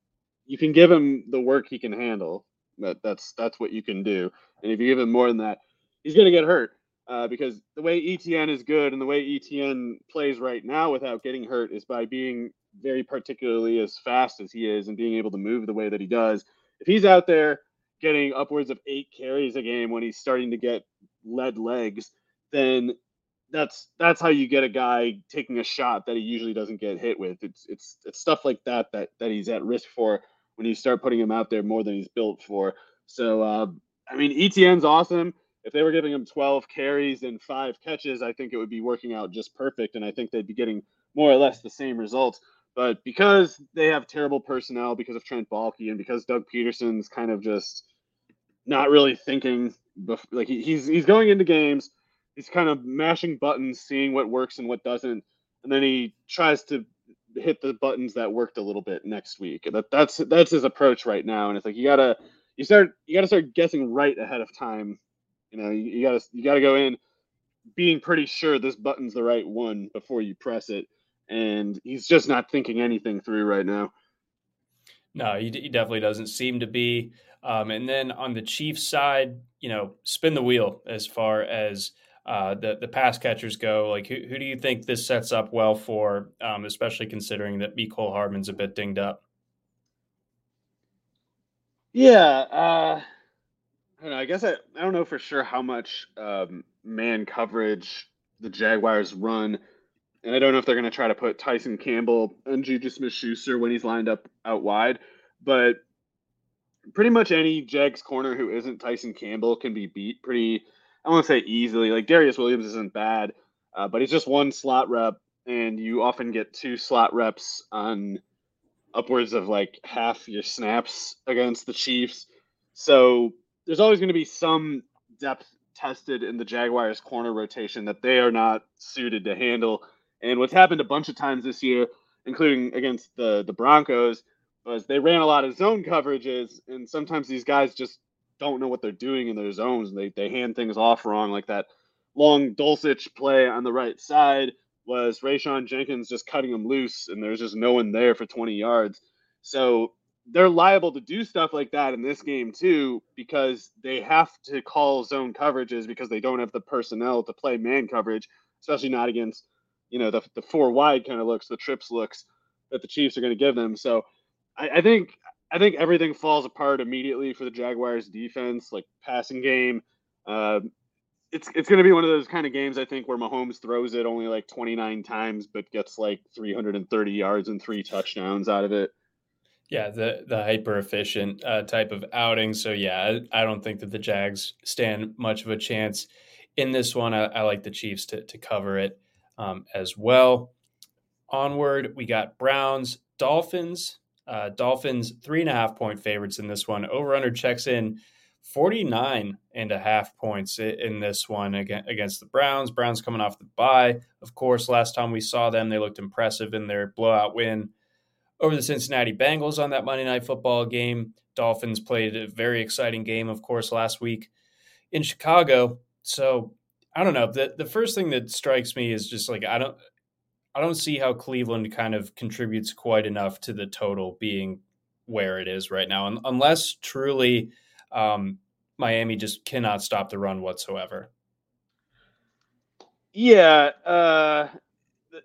you can give him the work he can handle. That that's that's what you can do. And if you give him more than that, he's gonna get hurt. Uh, because the way Etienne is good and the way Etienne plays right now without getting hurt is by being very particularly as fast as he is and being able to move the way that he does. If he's out there getting upwards of eight carries a game when he's starting to get lead legs, then that's that's how you get a guy taking a shot that he usually doesn't get hit with. It's it's it's stuff like that that that he's at risk for when you start putting him out there more than he's built for. So uh, I mean, Etienne's awesome. If they were giving him 12 carries and five catches, I think it would be working out just perfect, and I think they'd be getting more or less the same results. But because they have terrible personnel, because of Trent Baalke, and because Doug Pederson's kind of just not really thinking, like he's he's going into games he's kind of mashing buttons, seeing what works and what doesn't, and then he tries to hit the buttons that worked a little bit next week. That that's that's his approach right now, and it's like you gotta you start you gotta start guessing right ahead of time. You know, you, you gotta you gotta go in being pretty sure this button's the right one before you press it, and he's just not thinking anything through right now. No, he, he definitely doesn't seem to be. Um, and then on the Chiefs side, you know, spin the wheel as far as uh, the the pass catchers go. Like, who, who do you think this sets up well for, um, especially considering that Mecole Hardman's a bit dinged up? Yeah, uh, I don't know. I guess I, I don't know for sure how much um, man coverage the Jaguars run, and I don't know if they're going to try to put Tyson Campbell and Juju Smith-Schuster when he's lined up out wide, but pretty much any Jags corner who isn't Tyson Campbell can be beat pretty I want to say easily. Like Darious Williams isn't bad, uh, but he's just one slot rep, and you often get two slot reps on upwards of like half your snaps against the Chiefs. So there's always going to be some depth tested in the Jaguars corner rotation that they are not suited to handle. And what's happened a bunch of times this year, including against the the Broncos, was they ran a lot of zone coverages, and sometimes these guys just don't know what they're doing in their zones. and They they hand things off wrong, like that long Dulcich play on the right side was Rayshawn Jenkins just cutting him loose, and there's just no one there for 20 yards. So they're liable to do stuff like that in this game too because they have to call zone coverages because they don't have the personnel to play man coverage, especially not against you know the the four wide kind of looks, the trips looks that the Chiefs are going to give them. So I, I think I think everything falls apart immediately for the Jaguars defense, like passing game. Uh, it's it's going to be one of those kind of games I think where Mahomes throws it only like 29 times but gets like 330 yards and three touchdowns out of it. Yeah, the the hyper efficient uh, type of outing. So yeah, I, I, don't think that the Jags stand much of a chance in this one. I, I like the Chiefs to to cover it um, as well. Onward, we got Browns, Dolphins. Uh, Dolphins three and a half point favorites in this one. Over under checks in 49 and a half points in this one against the Browns. Browns coming off the bye. Of course, last time we saw them, they looked impressive in their blowout win over the Cincinnati Bengals on that Monday Night Football game. Dolphins played a very exciting game, of course, last week in Chicago. So I don't know. The the first thing that strikes me is just like I don't I don't see how Cleveland kind of contributes quite enough to the total being where it is right now, unless truly um, Miami just cannot stop the run whatsoever. Yeah, uh,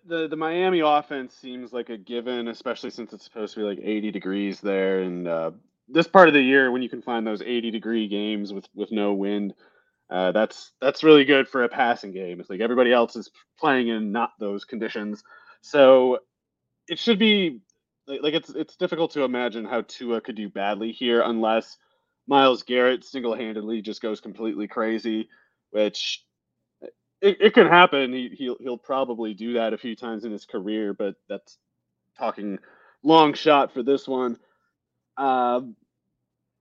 the the Miami offense seems like a given, especially since it's supposed to be like 80 degrees there, and uh, this part of the year when you can find those 80 degree games with with no wind, uh, that's that's really good for a passing game. It's like everybody else is playing in not those conditions, so it should be like it's it's difficult to imagine how Tua could do badly here unless Myles Garrett single handedly just goes completely crazy, which it, it can happen. He, he'll he'll probably do that a few times in his career, but that's talking long shot for this one. Um,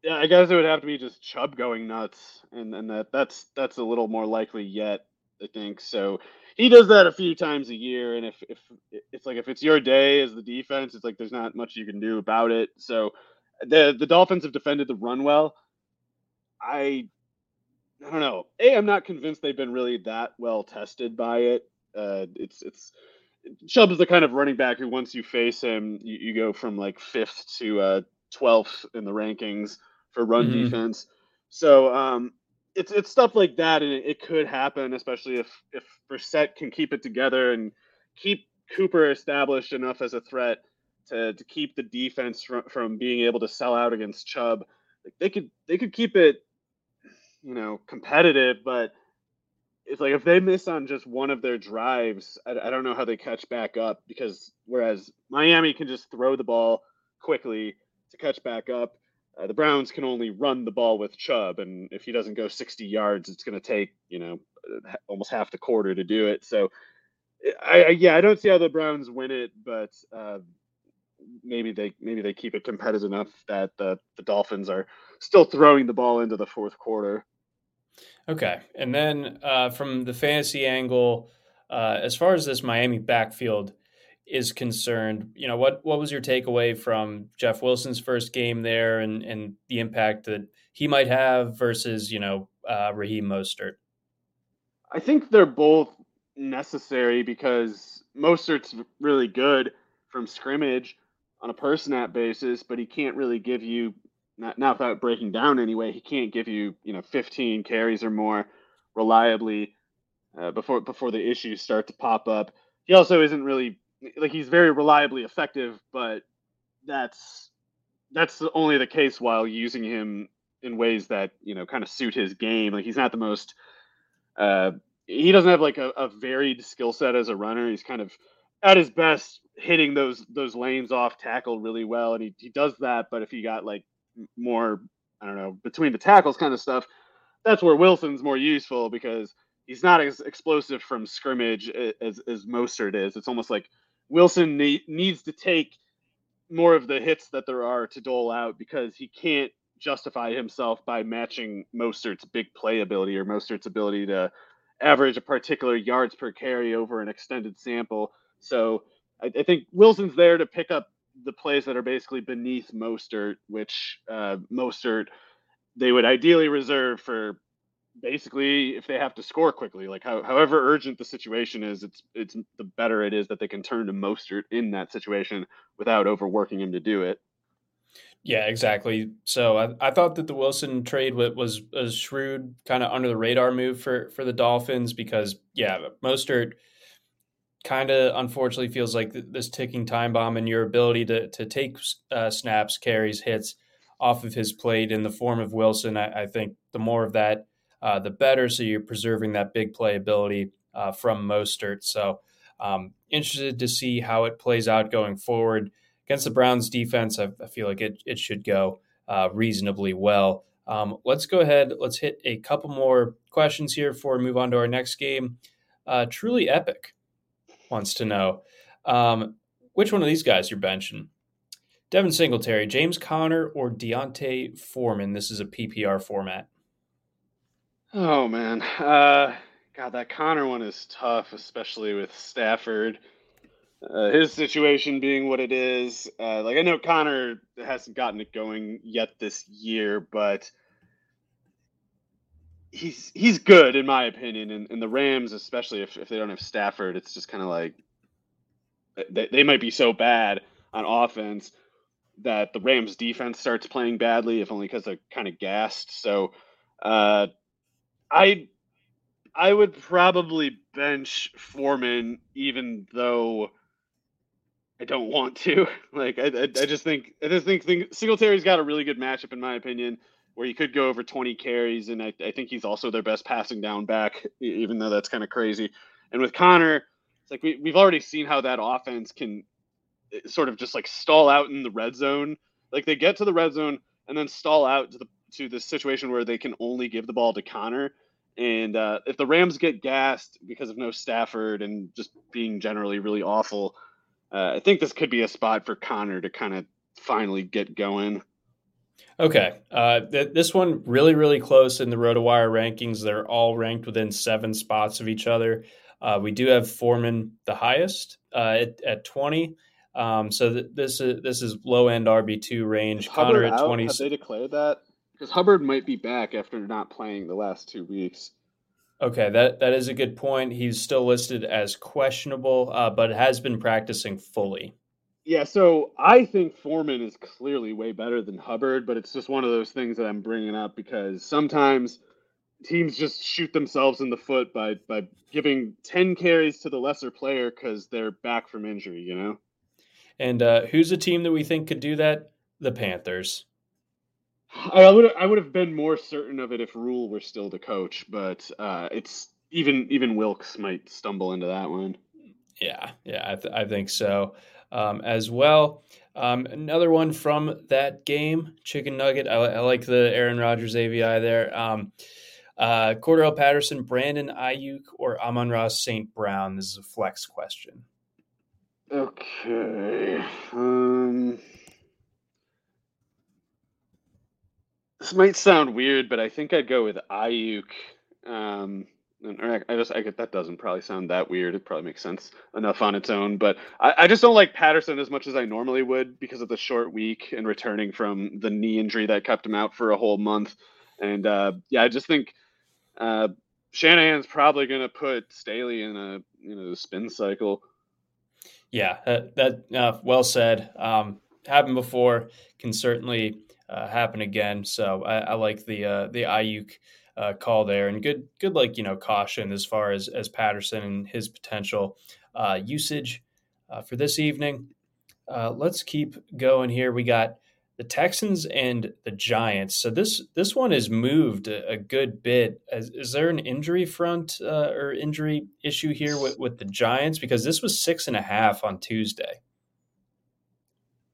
yeah, I guess it would have to be just Chubb going nuts, and and that that's that's a little more likely yet. I think so. He does that a few times a year, and if if it's like if it's your day as the defense, it's like there's not much you can do about it. So the the Dolphins have defended the run well. I I don't know. A, I'm not convinced they've been really that well tested by it. Uh, it's it's Chubb is the kind of running back who once you face him, you, you go from like fifth to uh, twelfth in the rankings for run mm-hmm. defense. So um, it's it's stuff like that, and it, it, could happen, especially if if Brissett can keep it together and keep Cooper established enough as a threat to to keep the defense from, from being able to sell out against Chubb. Like they could they could keep it you know, competitive, but it's like if they miss on just one of their drives, I, I, don't know how they catch back up because whereas Miami can just throw the ball quickly to catch back up, uh, the Browns can only run the ball with Chubb, and if he doesn't go 60 yards, it's going to take you know almost half the quarter to do it. So, I, I, yeah, I don't see how the Browns win it, but uh, maybe they maybe they keep it competitive enough that the the Dolphins are still throwing the ball into the fourth quarter. Okay. And then uh, from the fantasy angle, uh, as far as this Miami backfield is concerned, you know, what, what was your takeaway from Jeff Wilson's first game there and, and the impact that he might have versus, you know, uh, Raheem Mostert? I think they're both necessary because Mostert's really good from scrimmage on a per snap basis, but he can't really give you not, not without breaking down anyway, he can't give you you know 15 carries or more reliably uh, before before the issues start to pop up. He also isn't really like he's very reliably effective, but that's that's only the case while using him in ways that you know kind of suit his game. Like he's not the most uh, he doesn't have like a, a varied skill set as a runner. He's kind of at his best hitting those those lanes off tackle really well, and he, he does that. But if he got like more, I don't know, between the tackles kind of stuff, that's where Wilson's more useful because he's not as explosive from scrimmage as, as Mostert is. It's almost like Wilson ne- needs to take more of the hits that there are to dole out because he can't justify himself by matching Mostert's big play ability or Mostert's ability to average a particular yards per carry over an extended sample. So I, I think Wilson's there to pick up the plays that are basically beneath Mostert, which uh, Mostert they would ideally reserve for basically if they have to score quickly. Like how, however urgent the situation is, it's it's the better it is that they can turn to Mostert in that situation without overworking him to do it. Yeah, exactly. So I, I thought that the Wilson trade was a shrewd, kind of under the radar move for for the Dolphins because yeah, Mostert kind of unfortunately feels like this ticking time bomb and your ability to to take uh, snaps, carries, hits off of his plate in the form of Wilson. I, I think the more of that, uh, the better. So you're preserving that big playability uh, from Mostert. So um, interested to see how it plays out going forward against the Browns defense, I, I feel like it, it should go uh, reasonably well. Um, let's go ahead. Let's hit a couple more questions here before we move on to our next game. Uh, Truly Epic wants to know um, which one of these guys you're benching. Devin Singletary, James Conner, or D'Onta Foreman. This is a PPR format. Oh man, uh, God, that Conner one is tough, especially with Stafford. Uh, his situation being what it is, uh, like I know Conner hasn't gotten it going yet this year, but he's he's good in my opinion. And, and the Rams, especially if, if they don't have Stafford, it's just kind of like they, they might be so bad on offense that the Rams defense starts playing badly, if only because they're kind of gassed. So uh, I I would probably bench Foreman, even though I don't want to. *laughs* Like I, I, I just think I just think, Singletary's got a really good matchup in my opinion, where he could go over 20 carries, and I, I think he's also their best passing down back, even though that's kind of crazy. And with Conner, it's like we we've already seen how that offense can eh, sort of just like stall out in the red zone. Like they get to the red zone and then stall out to the to the situation where they can only give the ball to Conner. And uh, if the Rams get gassed because of no Stafford and just being generally really awful, uh, I think this could be a spot for Conner to kind of finally get going. Okay. Uh, th- this one really, really close in the RotoWire rankings. They're all ranked within seven spots of each other. Uh, we do have Foreman the highest uh, at, at 20. Um, so th- this is this is low end RB two range. Conner at twenty. Have they declared that? Because Hubbard might be back after not playing the last two weeks. Okay, that that is a good point. He's still listed as questionable, uh, but has been practicing fully. Yeah, so I think Foreman is clearly way better than Hubbard, but it's just one of those things that I'm bringing up because sometimes teams just shoot themselves in the foot by by giving 10 carries to the lesser player because they're back from injury, you know? And uh, who's a team that we think could do that? The Panthers. I would I would have been more certain of it if Rhule were still the coach, but uh, it's even even Wilks might stumble into that one. Yeah, yeah, I, th- I think so um, as well. Um, another one from that game, Chicken Nugget. I, I like the Aaron Rodgers AVI there. Um, uh, Cordarrelle Patterson, Brandon Aiyuk, or Amon-Ra St. Brown. This is a flex question. Okay. Um. This might sound weird, but I think I'd go with Aiyuk. Um, I just I get that doesn't probably sound that weird. It probably makes sense enough on its own. But I, I just don't like Patterson as much as I normally would because of the short week and returning from the knee injury that kept him out for a whole month. And uh, yeah, I just think uh, Shanahan's probably going to put Staley in a you know spin cycle. Yeah, that, that uh, well said. Um, happened before, can certainly uh, happen again. So I, I like the uh, the Aiyuk uh, call there, and good good like you know caution as far as as Patterson and his potential uh, usage uh, for this evening. Uh, let's keep going here. We got the Texans and the Giants. So this this one is moved a, a good bit. Is, is, there an injury front or injury issue here with, with the Giants? Because this was six and a half on Tuesday.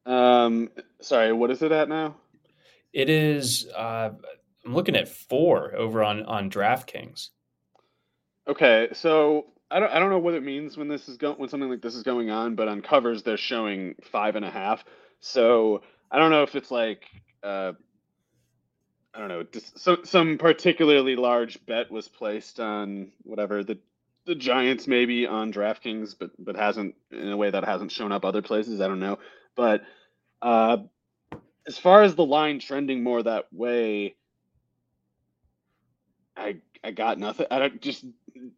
Um, sorry, what is it at now? It is. Uh, I'm looking at four over on on DraftKings. Okay, so I don't I don't know what it means when this is going when something like this is going on, but on covers they're showing five and a half. So I don't know if it's like uh, I don't know some some particularly large bet was placed on whatever the the Giants maybe on DraftKings, but but hasn't in a way that hasn't shown up other places. I don't know, but uh, as far as the line trending more that way, I I got nothing. I don't just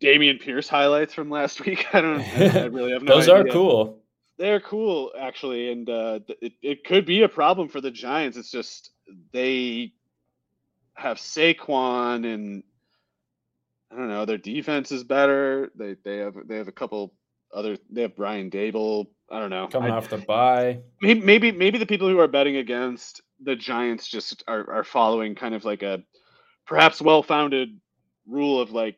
Dameon Pierce highlights from last *laughs* week. I don't. I, really have no. Those idea. are cool. they're cool actually, and uh, it it could be a problem for the Giants. It's just they have Saquon and I don't know. Their defense is better. They they have they have a couple other. They have Brian Daboll. I don't know. Coming I, off the bye. Maybe, maybe maybe the people who are betting against the Giants just are, are following kind of like a perhaps well founded rule of like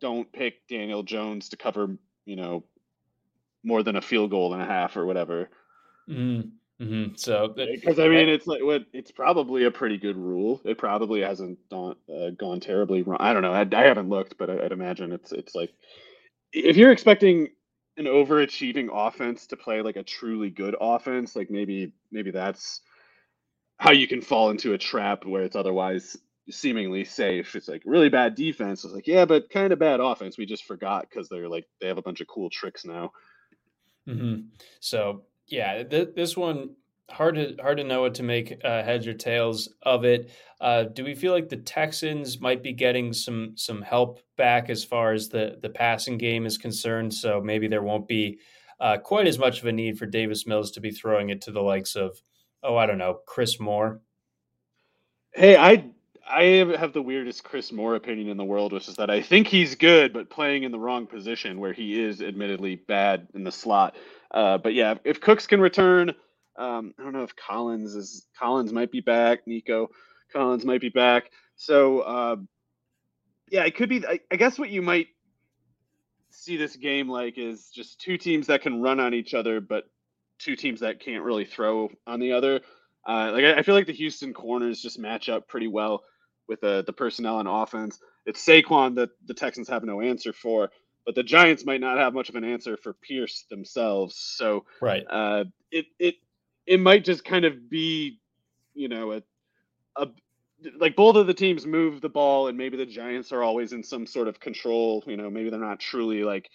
don't pick Daniel Jones to cover you know more than a field goal and a half or whatever. Mm-hmm. Mm-hmm. So, because I mean, it's like what it's probably a pretty good rule. It probably hasn't gone, uh, gone terribly wrong. I don't know. I, I haven't looked, but I, would imagine it's it's like if you're expecting an overachieving offense to play like a truly good offense, like maybe maybe that's how you can fall into a trap where it's otherwise seemingly safe. It's like really bad defense. It's like yeah, but kind of bad offense. We just forgot because they're like they have a bunch of cool tricks now. Mm-hmm. So yeah, th- this one hard to hard to know what to make uh, heads or tails of it. Uh, do we feel like the Texans might be getting some some help back as far as the the passing game is concerned? So maybe there won't be uh, quite as much of a need for Davis Mills to be throwing it to the likes of oh I don't know Chris Moore. Hey, I I have the weirdest Chris Moore opinion in the world, which is that I think he's good, but playing in the wrong position where he is admittedly bad in the slot. Uh, but yeah, if Cooks can return, um, I don't know if Collins is Collins might be back. Nico Collins might be back. So uh, yeah, it could be. I, I guess what you might see this game like is just two teams that can run on each other, but two teams that can't really throw on the other. Uh, like I, I, feel like the Houston corners just match up pretty well with the uh, the personnel on offense. It's Saquon that the Texans have no answer for, but the Giants might not have much of an answer for Pierce themselves. So right, uh, it it it might just kind of be, you know, a a like both of the teams move the ball, and maybe the Giants are always in some sort of control. You know, maybe they're not truly like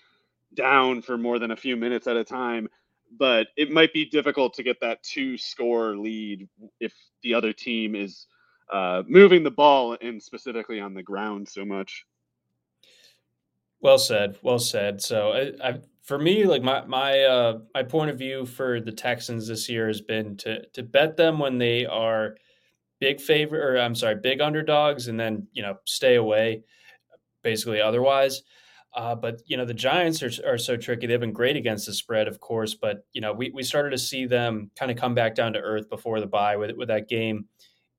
down for more than a few minutes at a time, but it might be difficult to get that two score lead if the other team is uh, moving the ball and specifically on the ground so much. Well said. Well said. So I, I, for me, like my my uh, my point of view for the Texans this year has been to to bet them when they are big favor or I'm sorry, big underdogs, and then you know stay away. Basically, otherwise. Uh, but you know the Giants are, are so tricky. They've been great against the spread, of course. But you know we, we started to see them kind of come back down to earth before the bye with with that game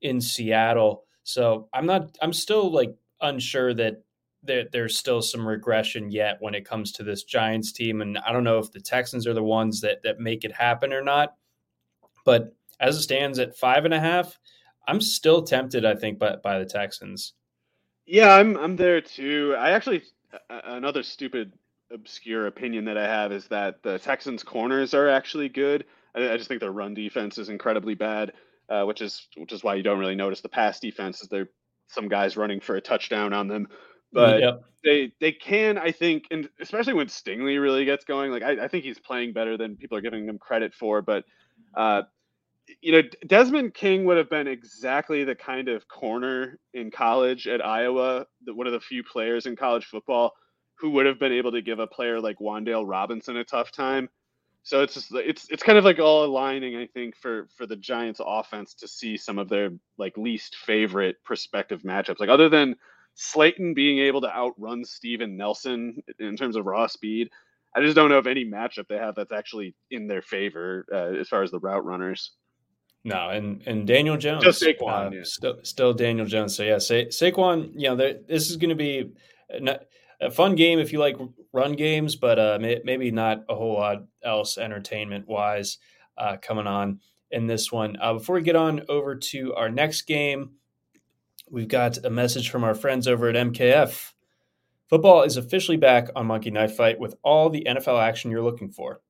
in Seattle. So I'm not. I'm still like unsure that there, there's still some regression yet when it comes to this Giants team, and I don't know if the Texans are the ones that that make it happen or not. But as it stands at five and a half, I'm still tempted. I think by by the Texans. Yeah, I'm I'm there too. I actually another stupid obscure opinion that I have is that the Texans corners are actually good. I, I just think their run defense is incredibly bad, uh, which is which is why you don't really notice the pass defense. Is there some guys running for a touchdown on them but yep. they they can I think, and especially when Stingley really gets going, like I, I think he's playing better than people are giving him credit for. But uh, you know, Desmond King would have been exactly the kind of corner in college at Iowa, that one of the few players in college football who would have been able to give a player like Wan'Dale Robinson a tough time. So it's just it's it's kind of like all aligning, I think, for for the Giants offense to see some of their like least favorite prospective matchups. Like other than Slayton being able to outrun Steven Nelson in terms of raw speed. I just don't know of any matchup they have that's actually in their favor uh, as far as the route runners. No, and and Daniel Jones, just Saquon, uh, yeah. still still Daniel Jones. So yeah, Sa- Saquon, you know, this is going to be a, a, fun game if you like run games, but uh, may, maybe not a whole lot else entertainment wise uh, coming on in this one. Uh, before we get on over to our next game, we've got a message from our friends over at MKF. Football is officially back on Monkey Knife Fight with all the NFL action you're looking for.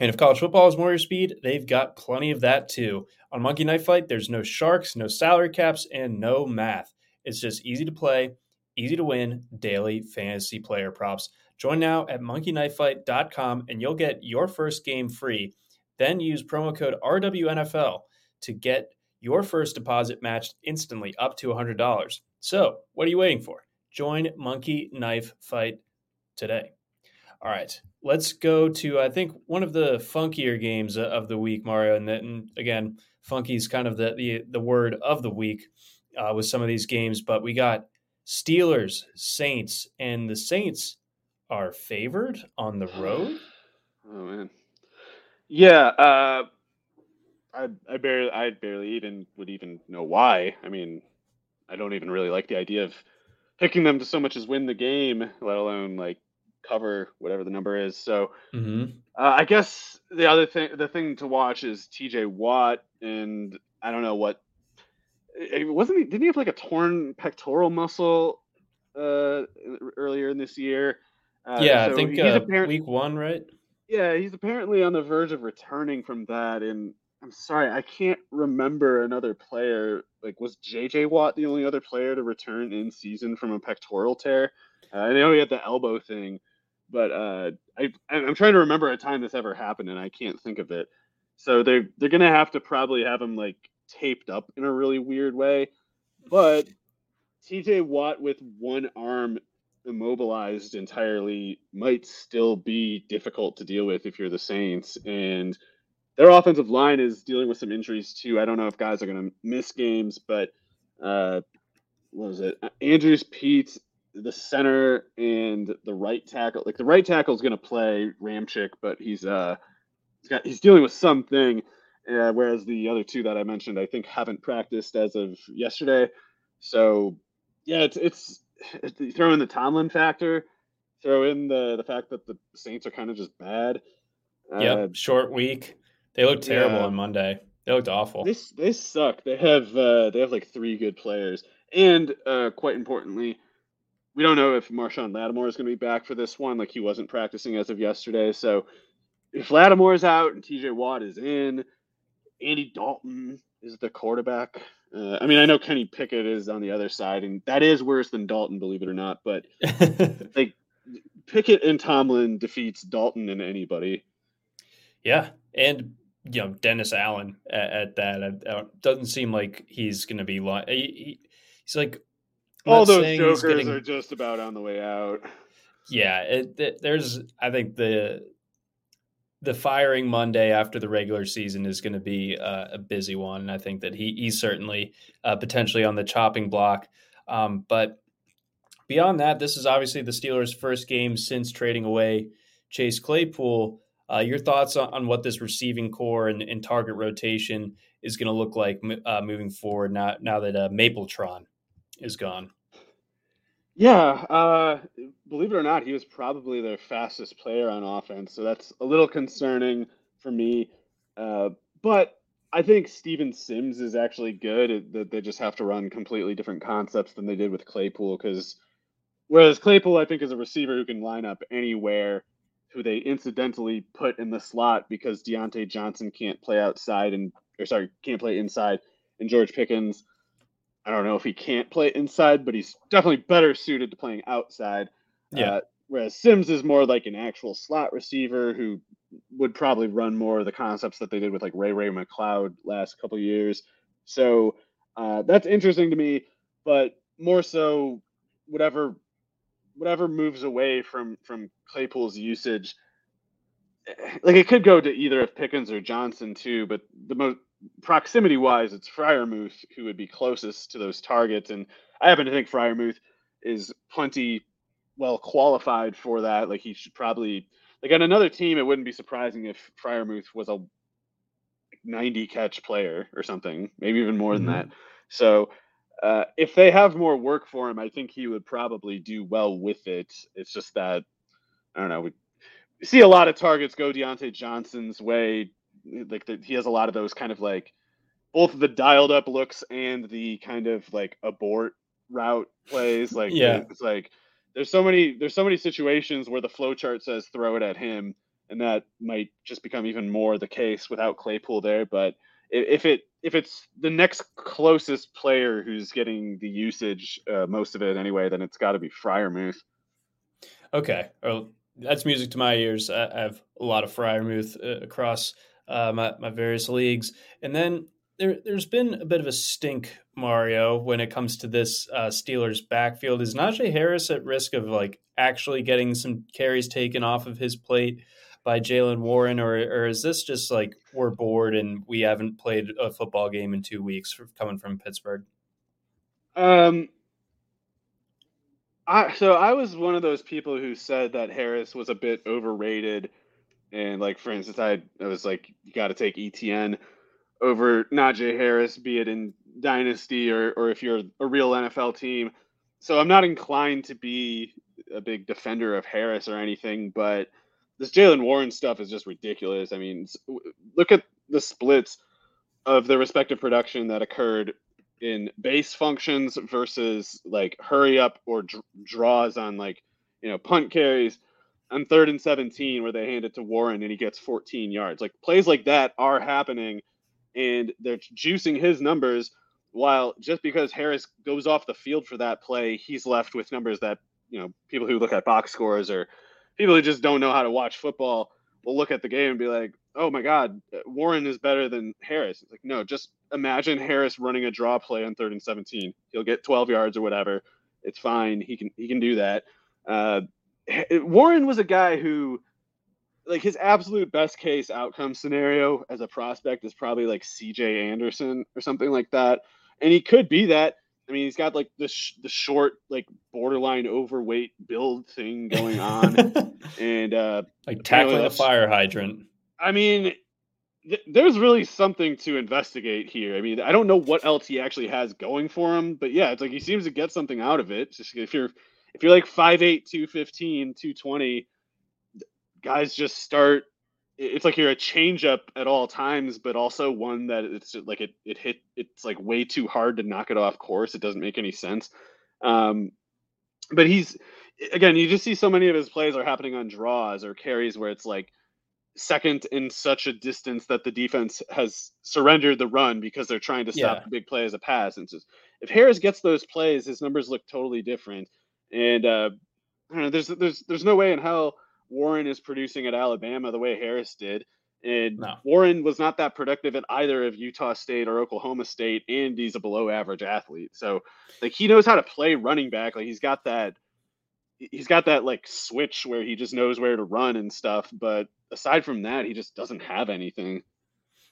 And if college football is more your speed, they've got plenty of that too. On Monkey Knife Fight, there's no sharks, no salary caps, and no math. It's just easy to play, easy to win daily fantasy player props. Join now at monkeyknifefight.com and you'll get your first game free. Then use promo code RWNFL to get your first deposit matched instantly up to $100. So, what are you waiting for? Join Monkey Knife Fight today. All right, let's go to I think one of the funkier games of the week, Mario. And, then again, funky is kind of the the, the word of the week uh, with some of these games. But we got Steelers, Saints, and the Saints are favored on the road. Oh man, yeah. Uh, I I barely I barely even would even know why. I mean, I don't even really like the idea of picking them to so much as win the game, let alone like cover whatever the number is. So mm-hmm. uh, I guess the other thing, the thing to watch is T.J. Watt, and I don't know what it wasn't. He, didn't he have like a torn pectoral muscle uh, earlier in this year? Uh, yeah, so I think uh, apparent- week one, right? Yeah, he's apparently on the verge of returning from that, and I'm sorry, I can't remember another player. Like, was J.J. Watt the only other player to return in season from a pectoral tear? Uh, I know he had the elbow thing, but uh, I, I'm trying to remember a time this ever happened, and I can't think of it. So they're they're gonna have to probably have him like taped up in a really weird way. But TJ Watt with one arm immobilized entirely might still be difficult to deal with if you're the Saints. And their offensive line is dealing with some injuries too. I don't know if guys are going to miss games, but uh, what was it? Andrus Peat, the center and the right tackle. Like the right tackle is going to play Ramczyk, but he's uh he's got he's dealing with something. Uh, whereas the other two that I mentioned, I think haven't practiced as of yesterday. So yeah, it's it's, it's throw in the Tomlin factor, throw in the the fact that the Saints are kind of just bad. Yeah, uh, short week. They looked terrible yeah, on Monday. They looked awful. They they suck. They have uh, they have like three good players, and uh, quite importantly, we don't know if Marshon Lattimore is going to be back for this one. Like he wasn't practicing as of yesterday. So if Lattimore is out and TJ Watt is in, Andy Dalton is the quarterback. Uh, I mean, I know Kenny Pickett is on the other side, and that is worse than Dalton, believe it or not. But *laughs* like Pickett and Tomlin defeats Dalton and anybody. Yeah, and you know Dennis Allen at, at that it doesn't seem like he's going to be. Li- he, he's like all those jokers getting... are just about on the way out. Yeah, it, it, there's. I think the the firing Monday after the regular season is going to be uh, a busy one. And I think that he he's certainly uh, potentially on the chopping block. Um, but beyond that, this is obviously the Steelers' first game since trading away Chase Claypool. Uh, your thoughts on, on, what this receiving corps and, and target rotation is going to look like uh, moving forward now, now that uh, Mapletron is gone. Yeah, uh, believe it or not, he was probably their fastest player on offense, so that's a little concerning for me. Uh, but I think Steven Sims is actually good. That they just have to run completely different concepts than they did with Claypool. Because whereas Claypool, I think, is a receiver who can line up anywhere, who they incidentally put in the slot because Diontae Johnson can't play outside and or sorry can't play inside, and George Pickens I don't know if he can't play inside, but he's definitely better suited to playing outside. Yeah. Uh, whereas Sims is more like an actual slot receiver who would probably run more of the concepts that they did with like Ray Ray McCloud last couple years. So uh, that's interesting to me, but more so whatever whatever moves away from from Claypool's usage. Eh, like it could go to either of Pickens or Johnson too, but the most proximity wise, it's Freiermuth who would be closest to those targets. And I happen to think Freiermuth is plenty well qualified for that. Like he should probably like on another team, it wouldn't be surprising if Freiermuth was a 90 catch player or something, maybe even more mm-hmm. than that. So uh, if they have more work for him, I think he would probably do well with it. It's just that I don't know. We see a lot of targets go Diontae Johnson's way like the, he has a lot of those kind of like both the dialed up looks and the kind of like abort route plays. *laughs* Like yeah, it's like there's so many there's so many situations where the flow chart says throw it at him, and that might just become even more the case without Claypool there. But if it if it's the next closest player who's getting the usage, uh, most of it anyway, then it's got to be Freiermuth. Okay, well, that's music to my ears. I have a lot of Freiermuth uh, across uh, my, my various leagues. And then there, has been a bit of a stink, Mario, when it comes to this uh, Steelers backfield. Is Najee Harris at risk of like actually getting some carries taken off of his plate by Jaylen Warren, or, or is this just like we're bored and we haven't played a football game in two weeks coming from Pittsburgh? Um, I so I was one of those people who said that Harris was a bit overrated, and like for instance, I I was like, you got to take Etienne over Najee Harris, be it in dynasty or or if you're a real NFL team. So I'm not inclined to be a big defender of Harris or anything, but this Jaylen Warren stuff is just ridiculous. I mean, look at the splits of the respective production that occurred in base functions versus like hurry up or dr- draws on like you know punt carries on third and 17 where they hand it to Warren and he gets 14 yards. Like plays like that are happening and they're juicing his numbers while just because Harris goes off the field for that play, he's left with numbers that, you know, people who look at box scores or people who just don't know how to watch football will look at the game and be like, "Oh my god, Warren is better than Harris." It's like, "No, just imagine Harris running a draw play on third and 17. He'll get 12 yards or whatever. It's fine. He can he can do that. Uh, Warren was a guy who, like, his absolute best case outcome scenario as a prospect is probably like C.J. Anderson or something like that, and he could be that. I mean, he's got like the sh- the short, like borderline overweight build thing going on, *laughs* and uh, like tackling you know, a fire hydrant. I mean, there's really something to investigate here. I mean, I don't know what else he actually has going for him, but yeah, it's like he seems to get something out of it. Just if you're if you're like 5'8, 215, 220, guys just start it's like you're a changeup at all times, but also one that it's like it it hit it's like way too hard to knock it off course. It doesn't make any sense. Um, but he's again, you just see so many of his plays are happening on draws or carries where it's like second in such a distance that the defense has surrendered the run because they're trying to stop yeah. the big play as a pass. And just if Harris gets those plays, his numbers look totally different. And uh, I don't know, there's there's there's no way in hell Warren is producing at Alabama the way Harris did. And no. Warren was not that productive at either of Utah State or Oklahoma State, and he's a below average athlete. So like he knows how to play running back. Like he's got that he's got that like switch where he just knows where to run and stuff. But aside from that, he just doesn't have anything.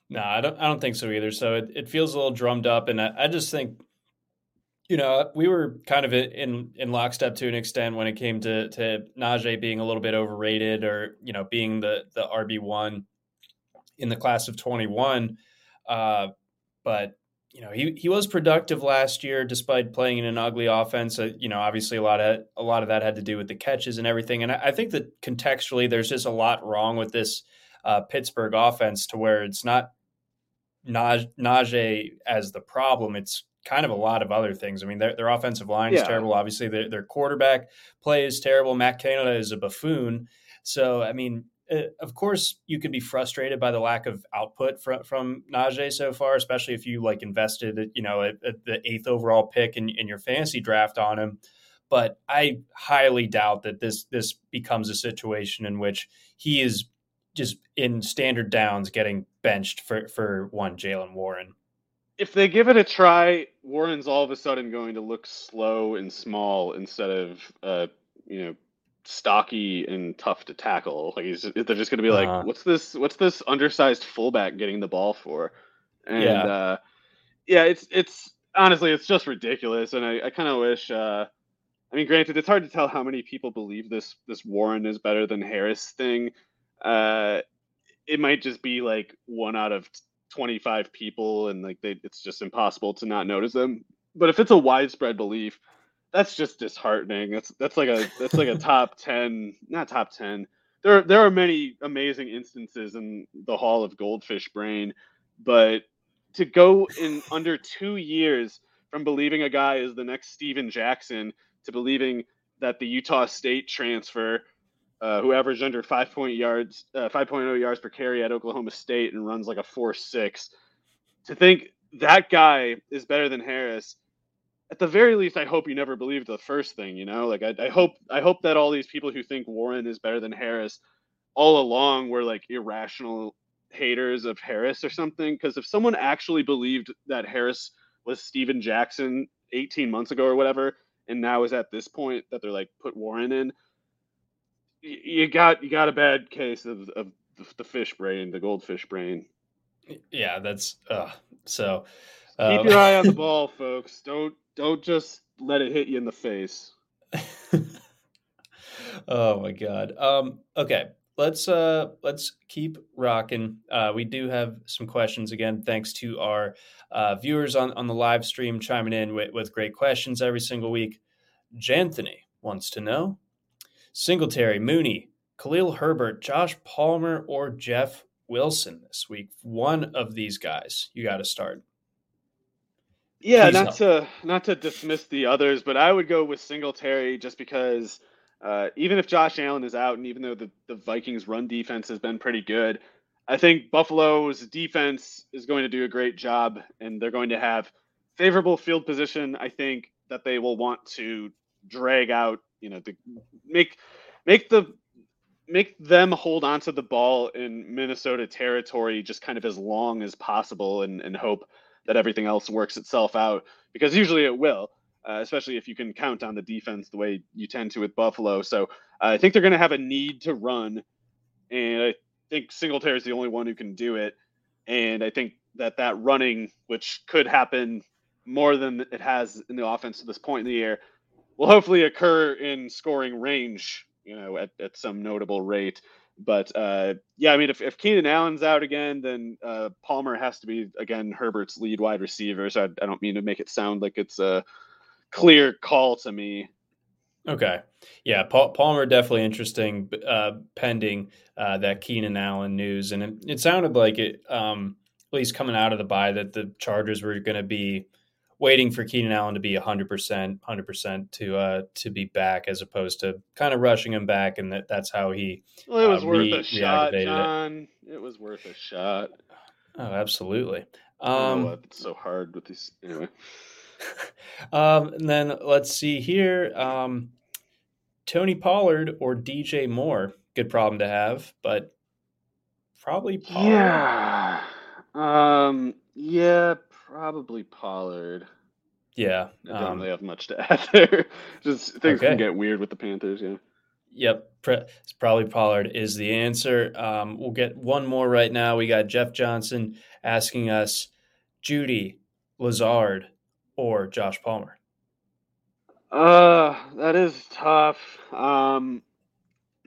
No, I don't. I don't think so either. So it, it feels a little drummed up, and I, I just think, you know, we were kind of in in lockstep to an extent when it came to to Najee being a little bit overrated, or you know, being the the RB one in the class of twenty one. Uh, but you know, he he was productive last year despite playing in an ugly offense. Uh, you know, obviously a lot of a lot of that had to do with the catches and everything. And I, I think that contextually, there's just a lot wrong with this uh, Pittsburgh offense to where it's not Naj, Najee as the problem. It's kind of a lot of other things. I mean, their, their offensive line is terrible. Obviously, their, their quarterback play is terrible. Matt Canada is a buffoon. So, I mean, uh, of course, you could be frustrated by the lack of output from from Najee so far, especially if you like invested, you know, at, at the eighth overall pick in, in your fantasy draft on him. But I highly doubt that this this becomes a situation in which he is just in standard downs getting benched for for one Jaylen Warren. If they give it a try, Warren's all of a sudden going to look slow and small instead of uh, you know stocky and tough to tackle. Like he's they're just going to be like, uh-huh. what's this? What's this undersized fullback getting the ball for? And yeah, uh, yeah it's it's honestly it's just ridiculous. And I, I kind of wish. Uh, I mean, granted, it's hard to tell how many people believe this this Warren is better than Harris thing. Uh, it might just be like one out of 25 people, and like they, it's just impossible to not notice them. But if it's a widespread belief, that's just disheartening. That's that's like a that's like a *laughs* top ten, not top ten. There there are many amazing instances in the Hall of Goldfish Brain, but to go in under two years from believing a guy is the next Steven Jackson to believing that the Utah State transfer, uh, who averaged under five point yards, uh, 5.0 yards per carry at Oklahoma State and runs like a four six, to think that guy is better than Harris at the very least, I hope you never believed the first thing. You know, like I, I hope I hope that all these people who think Warren is better than Harris all along were like irrational haters of Harris or something. Because if someone actually believed that Harris was Steven Jackson 18 months ago or whatever, and now is at this point that they're like put Warren in, you got you got a bad case of, of the fish brain, the goldfish brain. Yeah, that's uh, so. Uh, Keep your eye on the *laughs* ball, folks. Don't don't just let it hit you in the face. *laughs* oh my god. Um. Okay. Let's uh let's keep rocking. Uh, we do have some questions again. Thanks to our uh, viewers on on the live stream chiming in with, with great questions every single week. Janthony wants to know Singletary, Mooney, Khalil Herbert, Josh Palmer, or Jeff Wilson this week. One of these guys, you got to start. Yeah, Please not help. to not to dismiss the others, but I would go with Singletary just because uh, even if Josh Allen is out, and even though the, the Vikings' run defense has been pretty good, I think Buffalo's defense is going to do a great job, and they're going to have favorable field position. I think that they will want to drag out, you know, to make make the make them hold onto the ball in Minnesota territory just kind of as long as possible and, and hope that everything else works itself out because usually it will, uh, especially if you can count on the defense the way you tend to with Buffalo. So uh, I think they're going to have a need to run, and I think Singletary is the only one who can do it. And I think that that running, which could happen more than it has in the offense to this point in the year, will hopefully occur in scoring range you know, at, at some notable rate. But uh, yeah, I mean, if, if Keenan Allen's out again, then uh, Palmer has to be again Herbert's lead wide receiver. So I, I don't mean to make it sound like it's a clear call to me. Okay, yeah, Palmer definitely interesting, uh, pending uh, that Keenan Allen news, and it, it sounded like it, um, at least coming out of the bye, that the Chargers were going to be waiting for Keenan Allen to be 100%, 100% to uh, to be back as opposed to kind of rushing him back and that that's how he Well, it was uh, worth re- a shot, John. It. it. was worth a shot. Oh, absolutely. Um, it's so hard with these anyway. *laughs* um, and then let's see here. Um, Tony Pollard or DJ Moore. Good problem to have, but probably Pollard. Yeah. Um, yeah, Probably Pollard. Yeah. I don't um, really have much to *laughs* add there. Just things okay. can get weird with the Panthers, yeah. Yep, it's probably Pollard is the answer. Um, we'll get one more right now. We got Jeff Johnson asking us, Jeudy, Lazard, or Josh Palmer. Uh, that is tough. Um,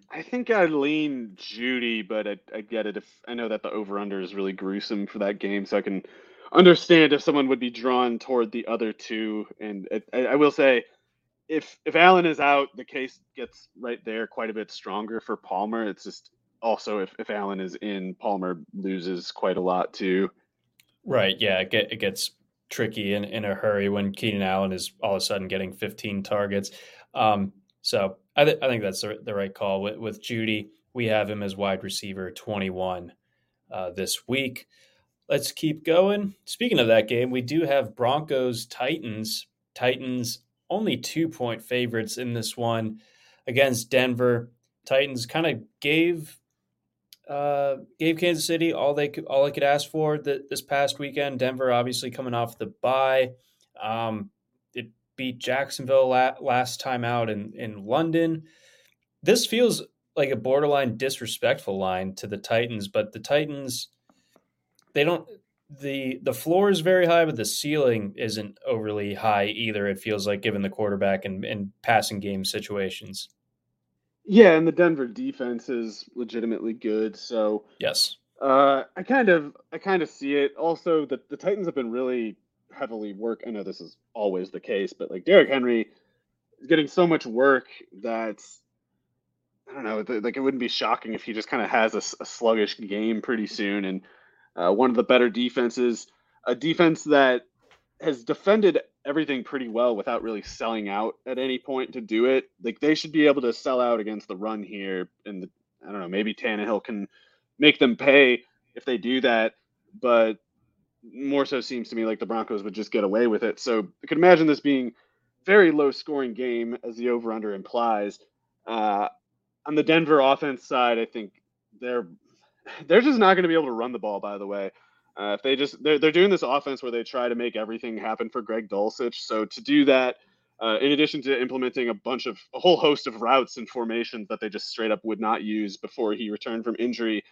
I think I'd lean Jeudy, but I, I get it if I know that the over under is really gruesome for that game, so I can understand if someone would be drawn toward the other two. And I, I will say, if if Allen is out, the case gets right there quite a bit stronger for Palmer. It's just also if, if Allen is in, Palmer loses quite a lot too. Right. Yeah. It, get, it gets tricky in, in a hurry when Keenan Allen is all of a sudden getting 15 targets. Um, so I, th- I think that's the, the right call. With, with Jeudy, we have him as wide receiver 21 uh, this week. Let's keep going. Speaking of that game, we do have Broncos Titans. Titans only two point favorites in this one against Denver. Titans kind of gave uh, gave Kansas City all they could, all they could ask for the, this past weekend. Denver obviously coming off the bye. Um, it beat Jacksonville la- last time out in in London. This feels like a borderline disrespectful line to the Titans, but the Titans they don't the the floor is very high, but the ceiling isn't overly high either. It feels like given the quarterback and, and passing game situations. Yeah, and the Denver defense is legitimately good. So yes, uh, I kind of I kind of see it. Also, the the Titans have been really heavily work. I know this is always the case, but like Derrick Henry is getting so much work that I don't know. Like it wouldn't be shocking if he just kind of has a, a sluggish game pretty soon and uh, one of the better defenses, a defense that has defended everything pretty well without really selling out at any point to do it. Like they should be able to sell out against the run here, and the, I don't know, maybe Tannehill can make them pay if they do that. But more so seems to me like the Broncos would just get away with it. So I could imagine this being very low scoring game as the over under implies. Uh, on the Denver offense side, I think they're *sighs* they're just not going to be able to run the ball. By the way, uh, if they just they're they're doing this offense where they try to make everything happen for Greg Dulcich. So to do that, uh, in addition to implementing a bunch of a whole host of routes and formations that they just straight up would not use before he returned from injury,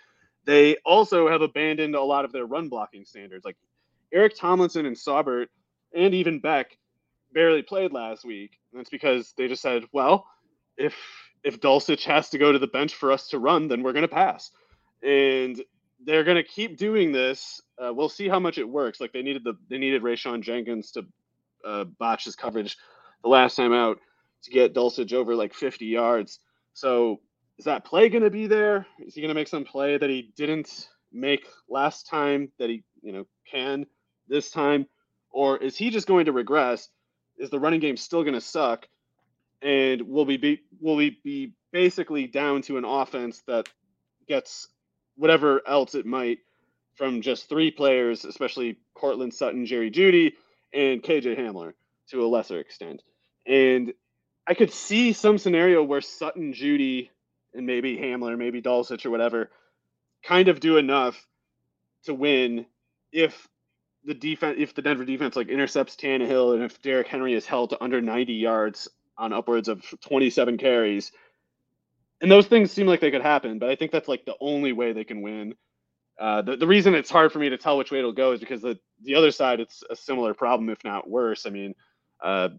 they also have abandoned a lot of their run blocking standards. Like Eric Tomlinson and Saubert and even Beck barely played last week. And that's because they just said, well, if if Dulcich has to go to the bench for us to run, then we're going to pass. And they're going to keep doing this. Uh, we'll see how much it works. Like they needed the they needed Rayshawn Jenkins to uh, botch his coverage the last time out to get Dulcich over like 50 yards. So is that play going to be there? Is he going to make some play that he didn't make last time that he you know can this time, or is he just going to regress? Is the running game still going to suck? And will we be will we be basically down to an offense that gets whatever else it might from just three players, especially Courtland Sutton, Jerry Jeudy, and KJ Hamler to a lesser extent. And I could see some scenario where Sutton, Judy, and maybe Hamler, maybe Dulcich or whatever, kind of do enough to win if the defense, if the Denver defense like intercepts Tannehill, and if Derrick Henry is held to under 90 yards on upwards of 27 carries, and those things seem like they could happen, but I think that's like the only way they can win. Uh, the, the reason it's hard for me to tell which way it'll go is because the, the other side, it's a similar problem, if not worse. I mean, uh,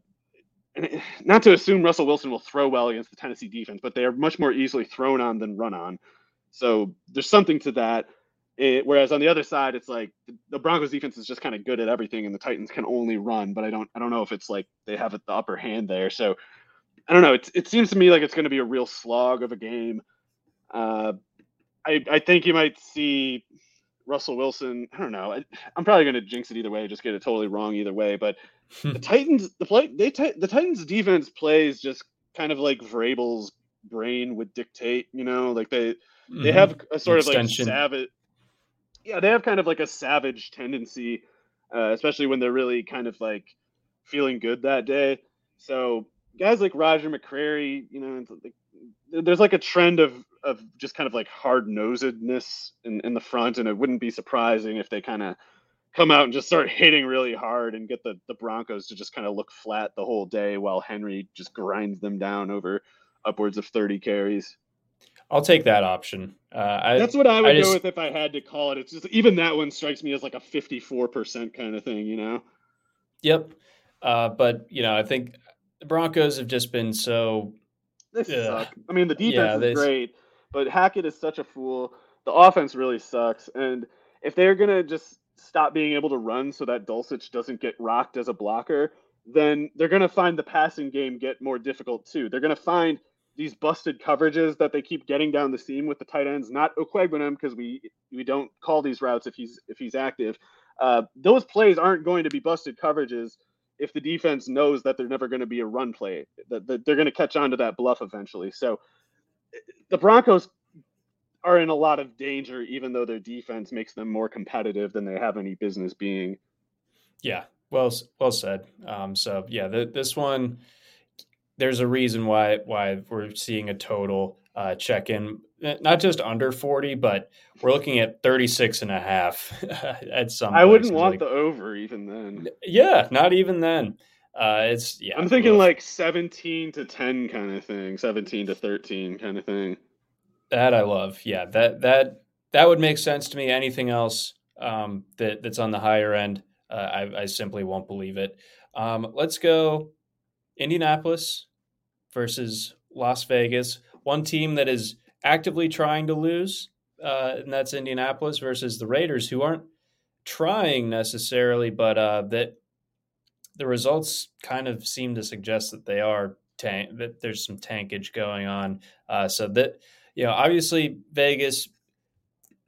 not to assume Russell Wilson will throw well against the Tennessee defense, but they are much more easily thrown on than run on. So there's something to that. It, whereas on the other side, it's like the Broncos defense is just kind of good at everything, and the Titans can only run. But I don't, I don't know if it's like they have the upper hand there. So I don't know. It, it seems to me like it's going to be a real slog of a game. Uh, I, I think you might see Russell Wilson. I don't know. I, am probably going to jinx it either way, just get it totally wrong either way. But *laughs* the Titans, the play, they the Titans defense plays just kind of like Vrabel's brain would dictate. You know, like they mm-hmm. they have a sort Extension. of like savage yeah, they have kind of like a savage tendency, uh, especially when they're really kind of like feeling good that day. So guys like Roger McCreary, you know, there's like a trend of of just kind of like hard nosedness in, in the front, and it wouldn't be surprising if they kind of come out and just start *laughs* hitting really hard and get the the Broncos to just kind of look flat the whole day while Henry just grinds them down over upwards of 30 carries. I'll take that option. Uh, I, That's what I would I just, go with if I had to call it. It's just even that one strikes me as like a fifty-four percent kind of thing, you know. Yep, uh, but you know, I think the Broncos have just been so. They suck. I mean, the defense yeah, is great, but Hackett is such a fool. The offense really sucks, and if they're gonna just stop being able to run so that Dulcich doesn't get rocked as a blocker, then they're gonna find the passing game get more difficult too. They're gonna find these busted coverages that they keep getting down the seam with the tight ends, not Okwuegbunam because we we don't call these routes if he's if he's active. Uh, those plays aren't going to be busted coverages if the defense knows that they're never going to be a run play. That, that they're going to catch on to that bluff eventually. So the Broncos are in a lot of danger, even though their defense makes them more competitive than they have any business being. Yeah, well, well said. Um, so yeah, the, this one there's a reason why why we're seeing a total uh, check in not just under 40 but we're looking at 36 and a half *laughs* at some i wouldn't want like, the over even then. Yeah not even then. Uh, it's yeah i'm thinking like 17 to 10 kind of thing 17 to 13 kind of thing. That i love yeah that that that would make sense to me. Anything else um, that that's on the higher end uh, I, I simply won't believe it. Um, let's go indianapolis versus Las Vegas. One team that is actively trying to lose, uh, and that's Indianapolis versus the Raiders, who aren't trying necessarily, but uh, that the results kind of seem to suggest that they are tank that there's some tankage going on. Uh, so that you know, obviously Vegas,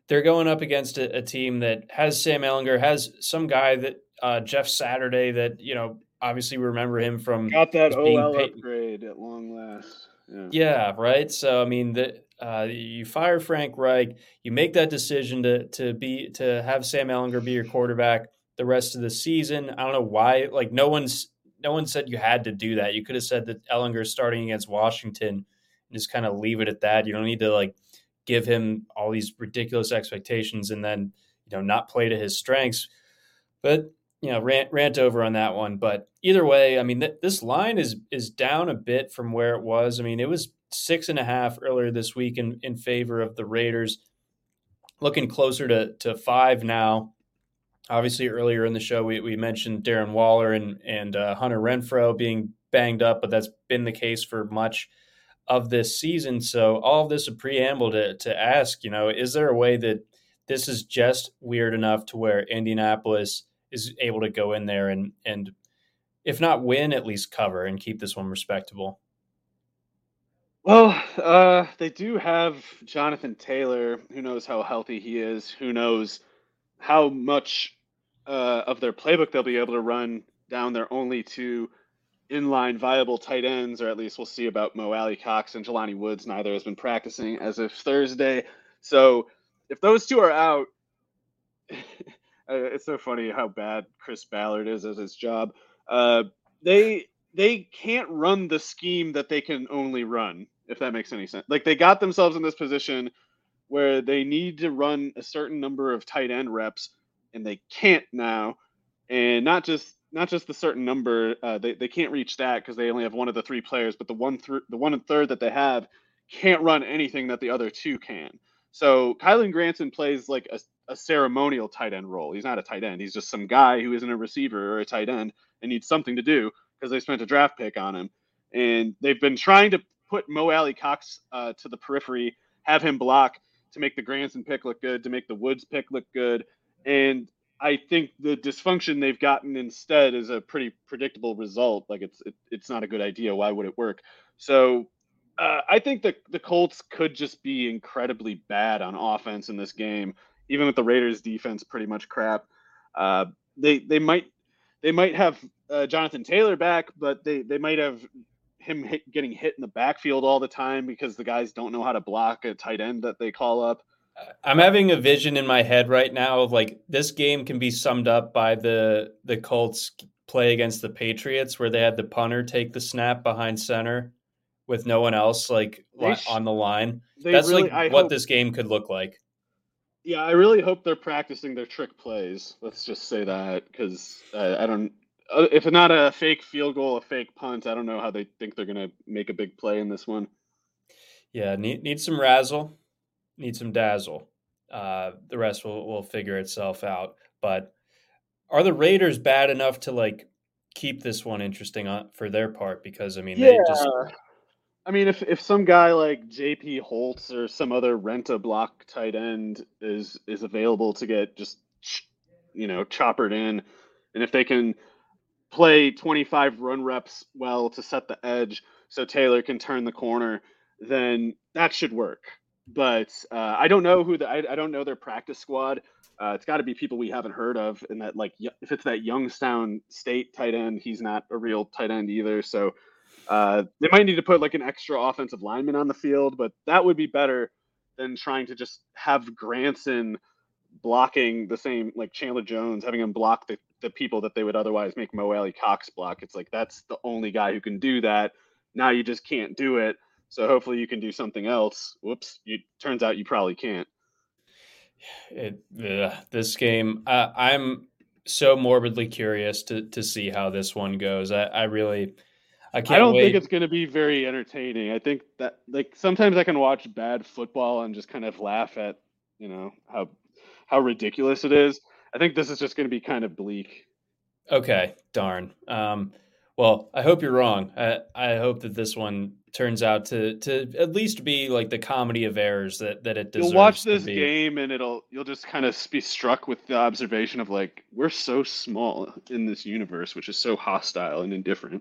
they're going up against a, a team that has Sam Ehlinger, has some guy that uh, Jeff Saturday that you know obviously remember him from got that OL paid. upgrade at long last. Yeah. yeah, right. So I mean, the, uh, you fire Frank Reich, you make that decision to to be to have Sam Ehlinger be your quarterback the rest of the season. I don't know why. Like no one's no one said you had to do that. You could have said that Ehlinger's starting against Washington and just kind of leave it at that. You don't need to like give him all these ridiculous expectations and then you know not play to his strengths. But you know, rant rant over on that one. But either way, I mean, th- this line is is down a bit from where it was. I mean, it was six and a half earlier this week in in favor of the Raiders, looking closer to to five now. Obviously, earlier in the show, we, we mentioned Darren Waller and and uh, Hunter Renfrow being banged up, but that's been the case for much of this season. So all of this a preamble to to ask, you know, is there a way that this is just weird enough to where Indianapolis is able to go in there and and if not win, at least cover and keep this one respectable. Well, uh, they do have Jonathan Taylor. Who knows how healthy he is? Who knows how much uh, of their playbook they'll be able to run down their only two inline viable tight ends, or at least we'll see about Mo Alie-Cox and Jelani Woods. Neither has been practicing as of Thursday. So if those two are out, *laughs* it's so funny how bad Chris Ballard is at his job. Uh, they they can't run the scheme that they can only run, if that makes any sense. Like they got themselves in this position where they need to run a certain number of tight end reps, and they can't now. And not just not just the certain number, uh, they they can't reach that because they only have one of the three players, but the one th- the one and third that they have can't run anything that the other two can. So Kylen Granson plays like a a ceremonial tight end role. He's not a tight end. He's just some guy who isn't a receiver or a tight end and needs something to do because they spent a draft pick on him. And they've been trying to put Mo Alie-Cox uh, to the periphery, have him block to make the Granson pick look good, to make the Woods pick look good. And I think the dysfunction they've gotten instead is a pretty predictable result. Like it's it, it's not a good idea. Why would it work? So uh, I think the the Colts could just be incredibly bad on offense in this game even with the Raiders defense pretty much crap. Uh, they they might they might have uh, Jonathan Taylor back, but they they might have him hit, getting hit in the backfield all the time because the guys don't know how to block a tight end that they call up. I'm having a vision in my head right now of like this game can be summed up by the the Colts play against the Patriots where they had the punter take the snap behind center with no one else like sh- on the line. That's really, like I what hope, this game could look like. Yeah, I really hope they're practicing their trick plays. Let's just say that because uh, I don't. Uh, if not a fake field goal, a fake punt, I don't know how they think they're going to make a big play in this one. Yeah, need need some razzle, need some dazzle. Uh, the rest will will figure itself out. But are the Raiders bad enough to like keep this one interesting on, for their part? Because I mean, yeah. they just I mean, if if some guy like J.P. Holtz or some other rent a block tight end is is available to get just you know choppered in, and if they can play 25 run reps well to set the edge, so Taylor can turn the corner, then that should work. But uh, I don't know who the I, I don't know their practice squad. Uh, it's got to be people we haven't heard of, and that like if it's that Youngstown State tight end, he's not a real tight end either. So uh, they might need to put like an extra offensive lineman on the field, but that would be better than trying to just have Granson blocking the same like Chandler Jones, having him block the, the people that they would otherwise make Mo Alie-Cox block. It's like that's the only guy who can do that. Now you just can't do it. So hopefully you can do something else. Whoops! You turns out you probably can't. It, uh, this game, uh, I'm so morbidly curious to to see how this one goes. I, I really I can't. I don't wait. think it's going to be very entertaining. I think that like sometimes I can watch bad football and just kind of laugh at you know how how ridiculous it is. I think this is just going to be kind of bleak. Okay, darn. Um, well, I hope you're wrong. I, I hope that this one turns out to to at least be like the comedy of errors that that it deserves. You'll watch this game and it'll you'll just kind of be struck with the observation of like we're so small in this universe, which is so hostile and indifferent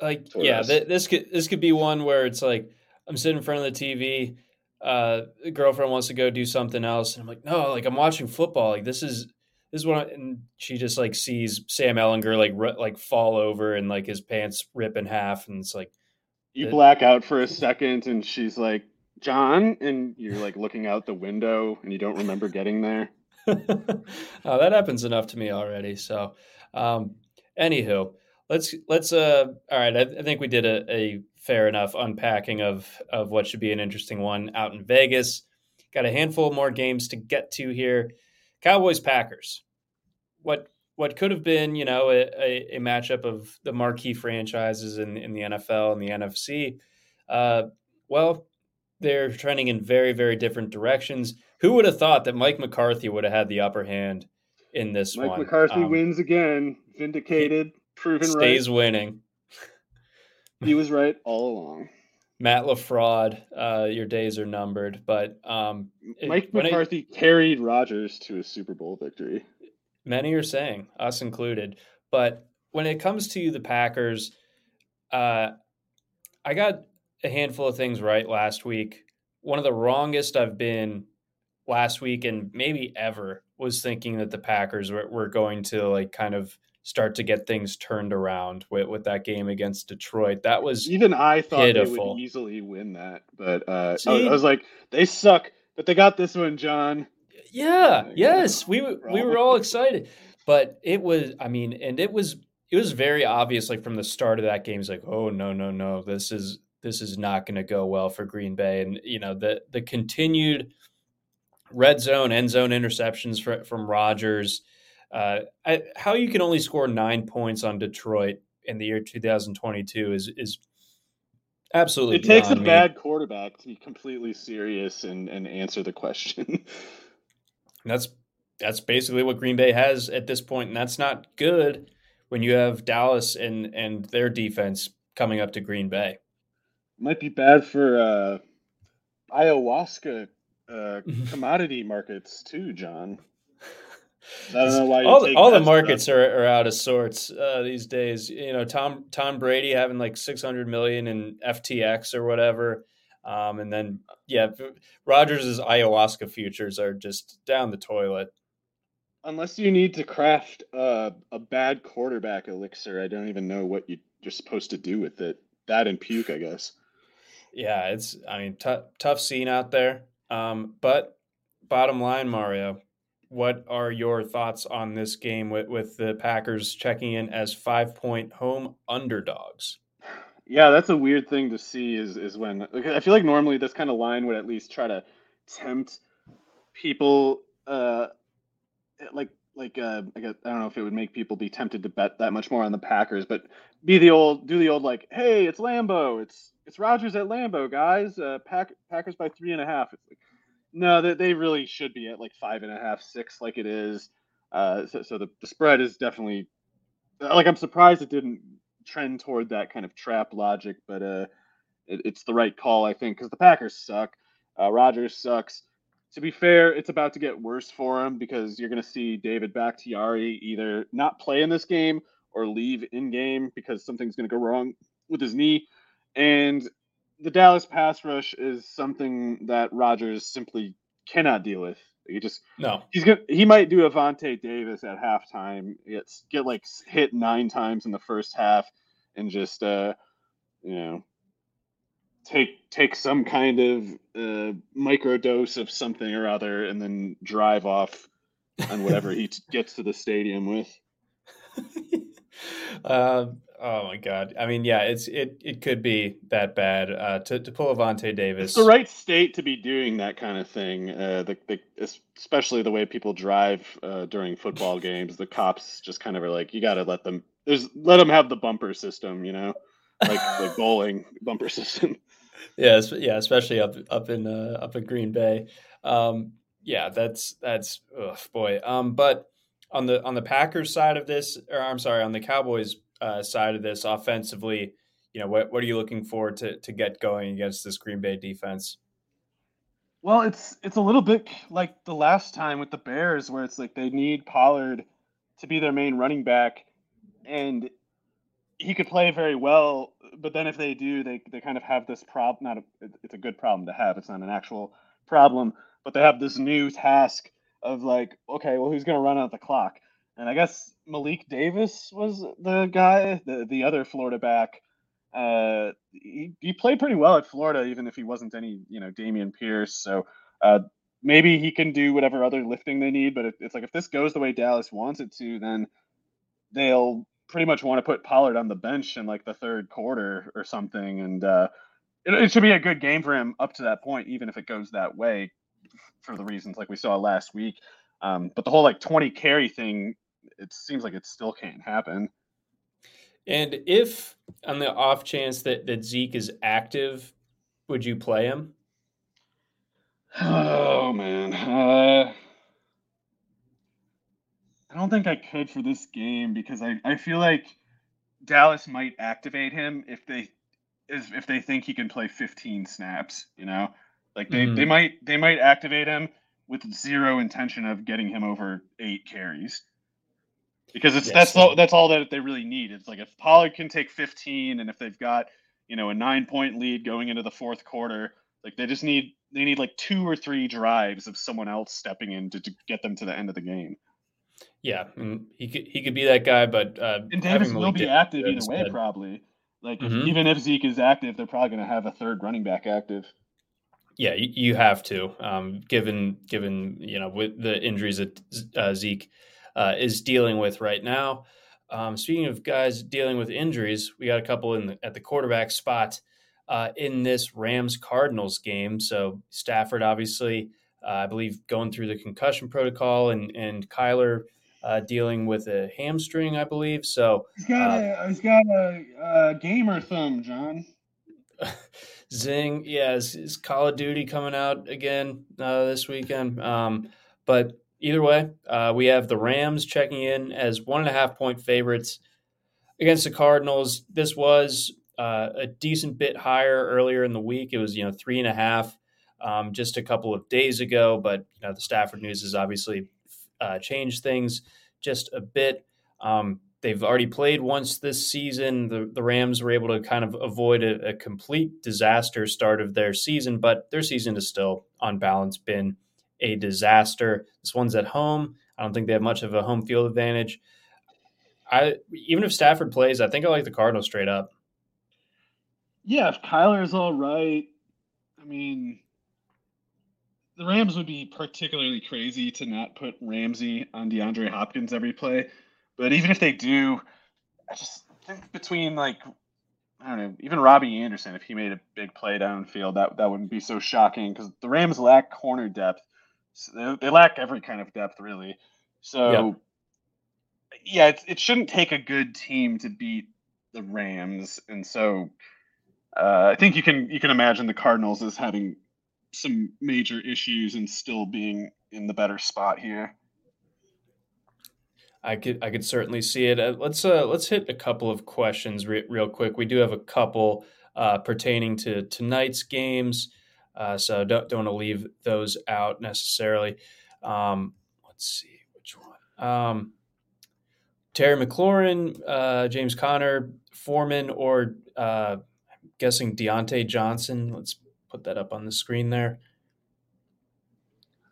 like yeah th- this could this could be one where it's like i'm sitting in front of the tv uh the girlfriend wants to go do something else and i'm like no like i'm watching football like this is this is what I, and she just like sees sam Ehlinger like r- like fall over and like his pants rip in half and it's like you the, black out for a second and she's like john? and you're like looking out the window and you don't remember getting there? *laughs* Oh, that happens enough to me already so um anywho let's let's uh all right I, I, think we did a, a fair enough unpacking of of what should be an interesting one out in vegas got a handful more games to get to here. Cowboys Packers. What what could have been, you know, a, a, a matchup of the marquee franchises in, in the NFL and the NFC. Uh, well, they're trending in very, very different directions. Who would have thought that Mike McCarthy would have had the upper hand in this Mike one? Mike McCarthy um, wins again, vindicated, proven stays right. Winning. *laughs* he was right all along. Matt LaFraud, uh, your days are numbered. But um, Mike McCarthy carried Rodgers to a Super Bowl victory. Many are saying, us included. But when it comes to the Packers, uh, I got a handful of things right last week. One of the wrongest I've been last week and maybe ever was thinking that the Packers were, were going to like kind of start to get things turned around with, with that game against Detroit. That was even I thought pitiful. they would easily win that, but uh, I, I was like, they suck, but they got this one, John. Yeah, yes, we we were all excited, but it was. I mean, and it was it was very obvious, like from the start of that game. It's like, oh no, no, no, this is this is not going to go well for Green Bay, and you know the the continued red zone end zone interceptions for, from Rodgers uh, I, how you can only score nine points on Detroit in the year 2022 is is absolutely. It takes a me. bad quarterback to be completely serious and and answer the question. *laughs* that's that's basically what Green Bay has at this point, and that's not good when you have Dallas and and their defense coming up to Green Bay. Might be bad for uh, ayahuasca uh, *laughs* commodity markets too, John. I don't know why all, all the markets are, are out of sorts uh, these days. You know, Tom Tom Brady having like six hundred million in FTX or whatever, um, and then yeah, Rodgers' ayahuasca futures are just down the toilet. Unless you need to craft a, a bad quarterback elixir, I don't even know what you, you're supposed to do with it. That and puke, I guess. Yeah, it's I mean t- tough scene out there. Um, but bottom line, Mario, what are your thoughts on this game with, with the Packers checking in as five point home underdogs? Yeah, that's a weird thing to see. Is is when I feel like normally this kind of line would at least try to tempt people, uh, like like uh, I, guess, I don't know if it would make people be tempted to bet that much more on the Packers, but be the old do the old like, hey, it's Lambo, it's it's Rodgers at Lambo, guys. Uh, Pack, Packers by three and a half. It's like no, they, they really should be at like five and a half, six, like it is. Uh, so, so the, the spread is definitely like I'm surprised it didn't trend toward that kind of trap logic, but uh, it, it's the right call, I think, because the Packers suck. Uh, Rodgers sucks. To be fair, it's about to get worse for him because you're going to see David Bakhtiari either not play in this game or leave in game because something's going to go wrong with his knee. And the Dallas pass rush is something that Rodgers simply cannot deal with. He just no. He's gonna he might do a Vontae Davis at halftime. Get get like hit nine times in the first half and just uh you know take take some kind of uh, micro dose of something or other and then drive off on whatever *laughs* he t- gets to the stadium with. *laughs* um, Oh my god! I mean, yeah, it's it it could be that bad uh, to to pull a Vontae Davis. It's the right state to be doing that kind of thing. Uh, the, the especially the way people drive uh, during football *laughs* games. The cops just kind of are like, you got to let them. There's let them have the bumper system, you know, like like *laughs* bowling bumper system. Yeah, yeah, especially up up in uh, up in Green Bay. Um, yeah, that's that's ugh, boy. Um, but on the on the Packers side of this, or I'm sorry, on the Cowboys uh, side of this offensively, you know, what what are you looking for to to get going against this Green Bay defense? Well, it's it's a little bit like the last time with the Bears, where it's like they need Pollard to be their main running back, and he could play very well. But then if they do, they they kind of have this problem. Not a, it's a good problem to have. It's not an actual problem, but they have this new task of like, okay, well, who's going to run out the clock? And I guess Malik Davis was the guy, the the other Florida back. Uh, he, he played pretty well at Florida, even if he wasn't any, you know, Dameon Pierce. So uh, maybe he can do whatever other lifting they need. But it, it's like if this goes the way Dallas wants it to, then they'll pretty much want to put Pollard on the bench in like the third quarter or something. And uh, it, it should be a good game for him up to that point, even if it goes that way. for the reasons like we saw last week. Um, but the whole like 20 carry thing, it seems like it still can't happen. And if on the off chance that, that Zeke is active, would you play him? Oh man. Uh, I don't think I could for this game because I, I feel like Dallas might activate him if they if they think he can play 15 snaps, you know? Like they, mm-hmm. they might they might activate him with zero intention of getting him over eight carries. Because it's yes, that's all that's all that they really need. It's like if Pollard can take 15 and if they've got, you know, a 9 point lead going into the fourth quarter, like they just need they need like two or three drives of someone else stepping in to, to get them to the end of the game. Yeah, he could he could be that guy, but uh, and Davis will be active either way, probably. Like mm-hmm. if, even if Zeke is active, they're probably going to have a third running back active. Yeah, you, you have to, um, given given you know with the injuries that uh, Zeke uh, is dealing with right now. Um, speaking of guys dealing with injuries, we got a couple in the, at the quarterback spot uh, in this Rams Cardinals game. So Stafford, obviously, uh, I believe, going through the concussion protocol, and and Kyler uh, dealing with a hamstring, I believe. So he's got uh, a he's got a, a gamer thumb, John. *laughs* Zing, yeah, is, is, Call of Duty coming out again uh, this weekend? Um, but either way, uh, we have the Rams checking in as one and a half point favorites against the Cardinals. This was uh, a decent bit higher earlier in the week. It was you know three and a half um, just a couple of days ago, but you know the Stafford news has obviously uh, changed things just a bit. Um, they've already played once this season. The, the Rams were able to kind of avoid a, a, complete disaster start of their season, but their season has still, on balance, been a disaster. This one's at home. I don't think they have much of a home field advantage. I even if Stafford plays, I think I like the Cardinals straight up. Yeah, if Kyler is all right, I mean, the Rams would be particularly crazy to not put Ramsey on DeAndre Hopkins every play. But even if they do, I just think between like I don't know, even Robbie Anderson, if he made a big play downfield, that that wouldn't be so shocking because the Rams lack corner depth. So they, they, lack every kind of depth, really. So, yep. yeah, it, it shouldn't take a good team to beat the Rams, and so uh, I think you can you can imagine the Cardinals as having some major issues and still being in the better spot here. I could I could certainly see it. Uh, let's uh, let's hit a couple of questions re- real quick. We do have a couple uh, pertaining to tonight's games, uh, so don't don't want to leave those out necessarily. Um, let's see which one. Um, Terry McLaurin, uh, James Conner, Foreman, or uh, I'm guessing Diontae Johnson. Let's put that up on the screen there.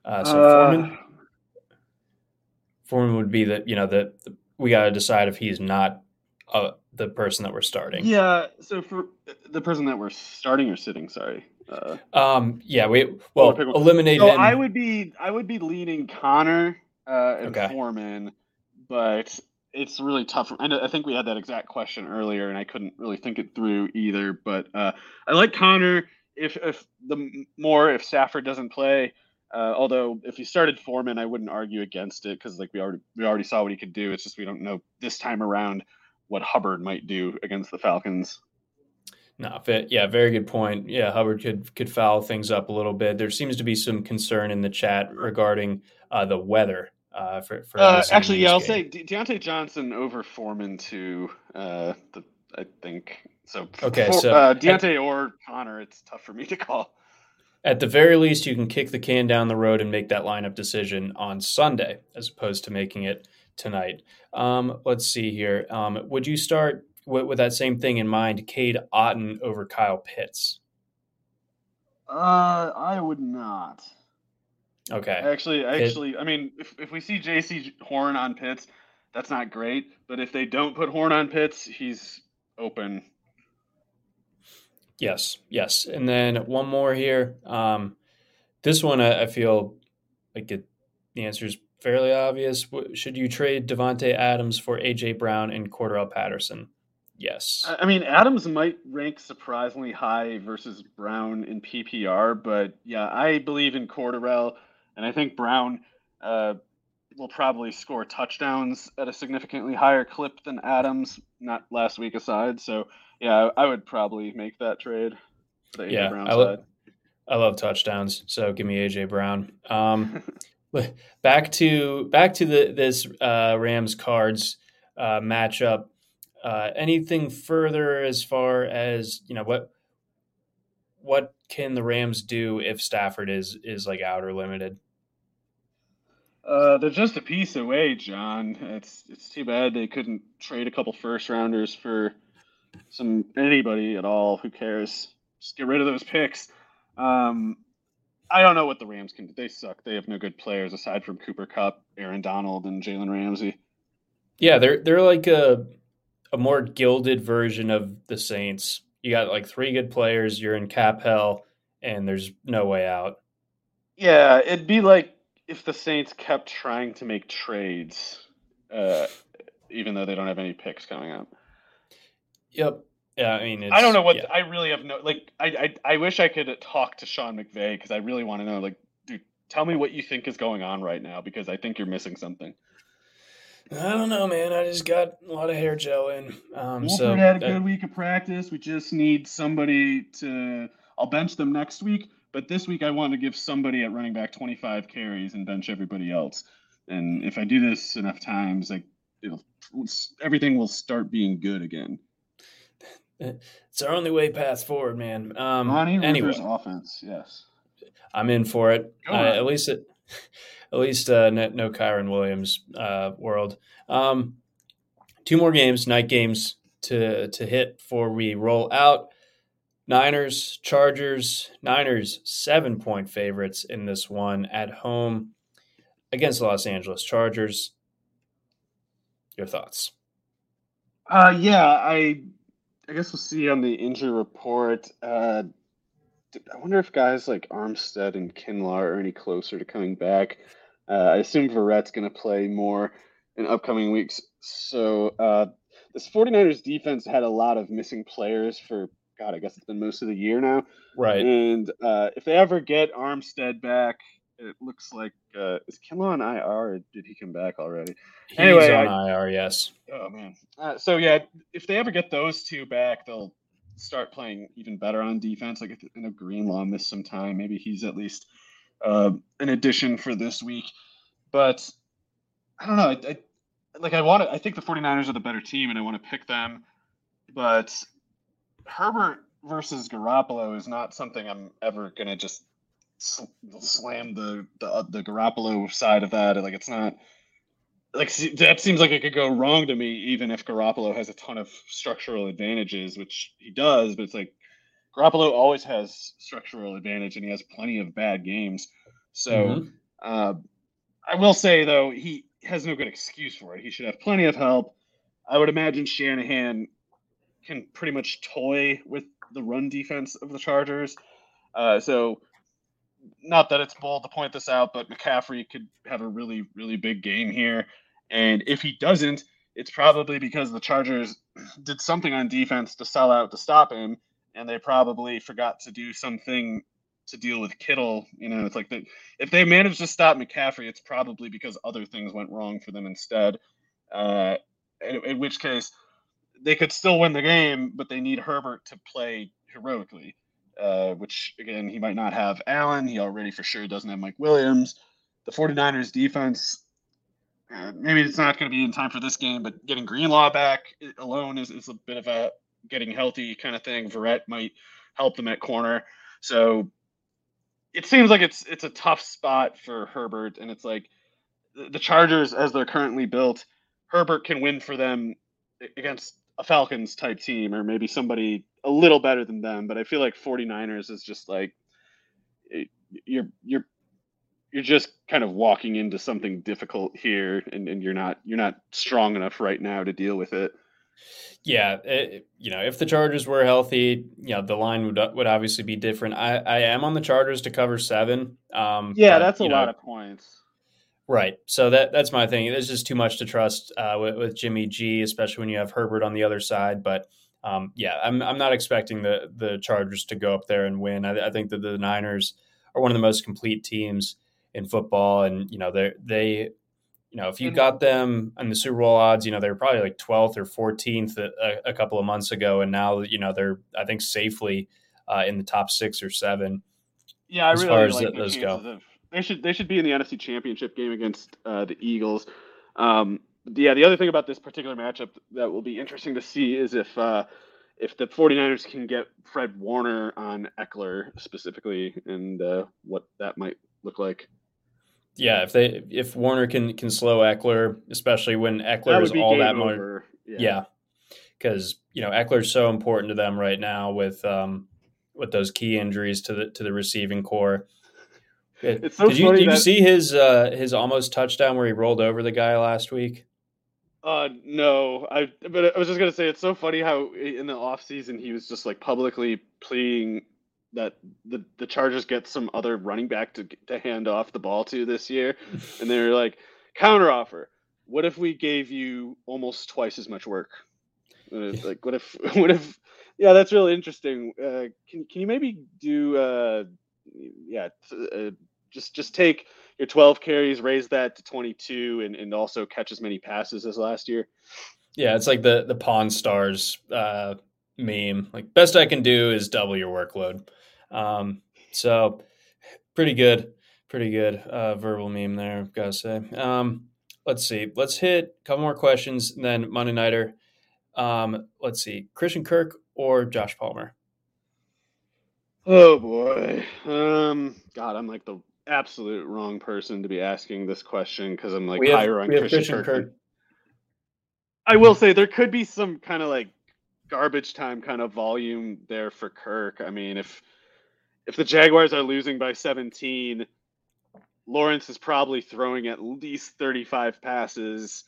Uh, so uh, Foreman, Foreman would be the you know the, the we got to decide if he's not uh, the person that we're starting. Yeah. So for the person that we're starting or sitting, sorry. Uh, um. Yeah. We well eliminate. So him. I would be I would be leaning Conner uh, and okay. Foreman, but it's really tough. I think we had that exact question earlier, and I couldn't really think it through either. But uh, I like Conner if if the more if Stafford doesn't play, uh, although if he started Foreman, I wouldn't argue against it because like we already we already saw what he could do. It's just we don't know this time around what Hubbard might do against the Falcons. No, yeah, very good point. Yeah, Hubbard could could foul things up a little bit. There seems to be some concern in the chat regarding uh, the weather. Uh, for, for uh, actually, yeah, I'll say De- Diontae Johnson over Foreman to uh, the I think so. Okay, for, so uh, Diontae at, or Conner, it's tough for me to call. At the very least, you can kick the can down the road and make that lineup decision on Sunday, as opposed to making it tonight. Um, let's see here. Um, would you start with, with, that same thing in mind, Cade Otton over Kyle Pitts? Uh, I would not. Okay. Actually, actually, I mean, if, if we see Jaycee Horn on Pitts, that's not great. But if they don't put Horn on Pitts, he's open. Yes, yes. And then one more here. Um, this one, I, I feel like it, the answer is fairly obvious. Should you trade Davante Adams for AJ Brown and Cordarrelle Patterson? Yes. I mean, Adams might rank surprisingly high versus Brown in PPR, but yeah, I believe in Cordarrelle. and I think Brown uh, will probably score touchdowns at a significantly higher clip than Adams, not last week aside. So yeah, I would probably make that trade for the AJ yeah, Brown I side. I love touchdowns, so give me AJ Brown. Um, *laughs* back to back to the this uh, Rams Cards uh, matchup. Uh, anything further as far as you know what what can the Rams do if Stafford is is like out or limited? Uh, they're just a piece away, John. It's it's too bad they couldn't trade a couple first rounders for some anybody at all. Who cares? Just get rid of those picks. Um, I don't know what the Rams can do. They suck. They have no good players aside from Cooper Kupp, Aaron Donald, and Jalen Ramsey. Yeah, they're they're like a a more gilded version of the Saints. You got like three good players. You're in cap hell, and there's no way out. Yeah, it'd be like if the Saints kept trying to make trades, uh, even though they don't have any picks coming up. Yep. Yeah, I mean, I don't know what yeah. I really have no like. I, I I wish I could talk to Sean McVay because I really want to know. Like, dude, tell me what you think is going on right now because I think you're missing something. I don't know, man. I just got a lot of hair gel in. Um, Wolford so had a good week of practice. We just need somebody to. I'll bench them next week, but this week I want to give somebody at running back 25 carries and bench everybody else. And if I do this enough times, like it'll everything will start being good again. It's our only way path forward, man. Um, Ronnie anyway, Rivers offense, yes. I'm in for it. Uh, at least it, at least uh, no, no Kyren Williams uh, world. Um, two more games, night games to to hit before we roll out. Niners, Chargers, Niners seven point favorites in this one at home against the Los Angeles Chargers. Your thoughts? Uh, yeah, I I guess we'll see on the injury report. Uh, I wonder if guys like Armstead and Kinlaw are any closer to coming back. Uh, I assume Verrett's going to play more in upcoming weeks. So uh, this 49ers defense had a lot of missing players for, God, I guess it's been most of the year now. Right. And uh, if they ever get Armstead back, it looks like uh, is Kinlaw on IR or did he come back already? He's anyway, on I, IR, yes. Oh man. Uh, so yeah, if they ever get those two back, they'll start playing even better on defense. Like you know Greenlaw missed some time, maybe he's at least uh, an addition for this week. But I don't know. I, I like I want to. I think the 49ers are the better team, and I want to pick them. But Herbert versus Garoppolo is not something I'm ever gonna just slam the the the Garoppolo side of that. Like it's not like that seems like it could go wrong to me, even if Garoppolo has a ton of structural advantages, which he does. But it's like Garoppolo always has structural advantage, and he has plenty of bad games. So mm-hmm. uh, I will say though, he has no good excuse for it. He should have plenty of help. I would imagine Shanahan can pretty much toy with the run defense of the Chargers. Uh, so not that it's bold to point this out, but McCaffrey could have a really, really big game here. And if he doesn't, it's probably because the Chargers *clears throat* did something on defense to sell out to stop him, and they probably forgot to do something to deal with Kittle. You know, it's like that if they managed to stop McCaffrey, it's probably because other things went wrong for them instead. Uh, in, in which case, they could still win the game, but they need Herbert to play heroically uh, which again, he might not have Allen. He already for sure doesn't have Mike Williams. The 49ers defense, uh, maybe it's not going to be in time for this game, but getting Greenlaw back alone is, is a bit of a getting healthy kind of thing. Verrett might help them at corner. So it seems like it's it's a tough spot for Herbert, and it's like the Chargers, as they're currently built, Herbert can win for them against a Falcons type team or maybe somebody a little better than them, but I feel like 49ers is just like you're you're you're just kind of walking into something difficult here and, and you're not you're not strong enough right now to deal with it. Yeah, it, you know, if the Chargers were healthy, you know, the line would would obviously be different. I, I am on the Chargers to cover seven. Um, yeah, but, that's a lot know, of points. Right. So that that's my thing. There's just too much to trust uh, with, with, Jimmy G, especially when you have Herbert on the other side. But um, yeah, I'm I'm not expecting the the Chargers to go up there and win. I, I, think that the Niners are one of the most complete teams in football, and you know they they you know, if you got them on the Super Bowl odds, you know, they were probably like 12th or 14th a, a couple of months ago. And now, you know, they're, I think, safely uh, in the top six or seven. Yeah, I as really like those go. Of, they should they should be in the NFC Championship game against uh, the Eagles. Um, yeah, the other thing about this particular matchup that will be interesting to see is if uh, if the 49ers can get Fred Warner on Ekeler specifically and uh, what that might look like yeah, if they if Warner can can slow Ekeler, especially when Ekeler is all that much, yeah, because yeah. you know Ekeler's so important to them right now with um with those key injuries to the to the receiving corps. It's so did you, did that, you see his uh, his almost touchdown where he rolled over the guy last week? Uh, no, I but I was just gonna say it's so funny how in the off season he was just like publicly pleading that the the Chargers get some other running back to to hand off the ball to this year, *laughs* and they're like counteroffer. What if we gave you almost twice as much work? like what if *laughs* what if yeah that's really interesting. Uh, can can you maybe do uh, yeah uh, just just take your 12 carries raise that to 22 and, and also catch as many passes as last year? Yeah it's like the the pawn stars uh, meme. Like best i can do is double your workload um, so pretty good, pretty good uh, verbal meme there. I've got to say. Um, let's see. Let's hit a couple more questions. and then Monday nighter. Um, let's see. Christian Kirk or Josh Palmer. Oh boy. Um, God, I'm like the absolute wrong person to be asking this question because I'm like have, higher on Christian, Christian Kirk. Kirk. I will say there could be some kind of like garbage time kind of volume there for Kirk. I mean, if if the Jaguars are losing by 17, Lawrence is probably throwing at least 35 passes.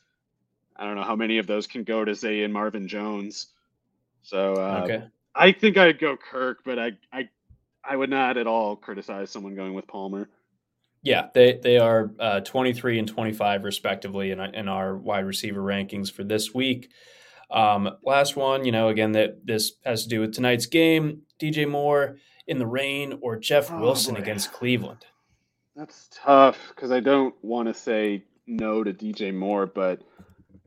I don't know how many of those can go to Zay and Marvin Jones. So uh, okay. I think I'd go Kirk, but I, I I would not at all criticize someone going with Palmer. Yeah, they they are uh, 23 and 25 respectively in, in our wide receiver rankings for this week. Um, last one, you know, again that this has to do with tonight's game. DJ Moore in the rain or Jeff oh, Wilson against Cleveland? That's tough because I don't want to say no to DJ Moore, but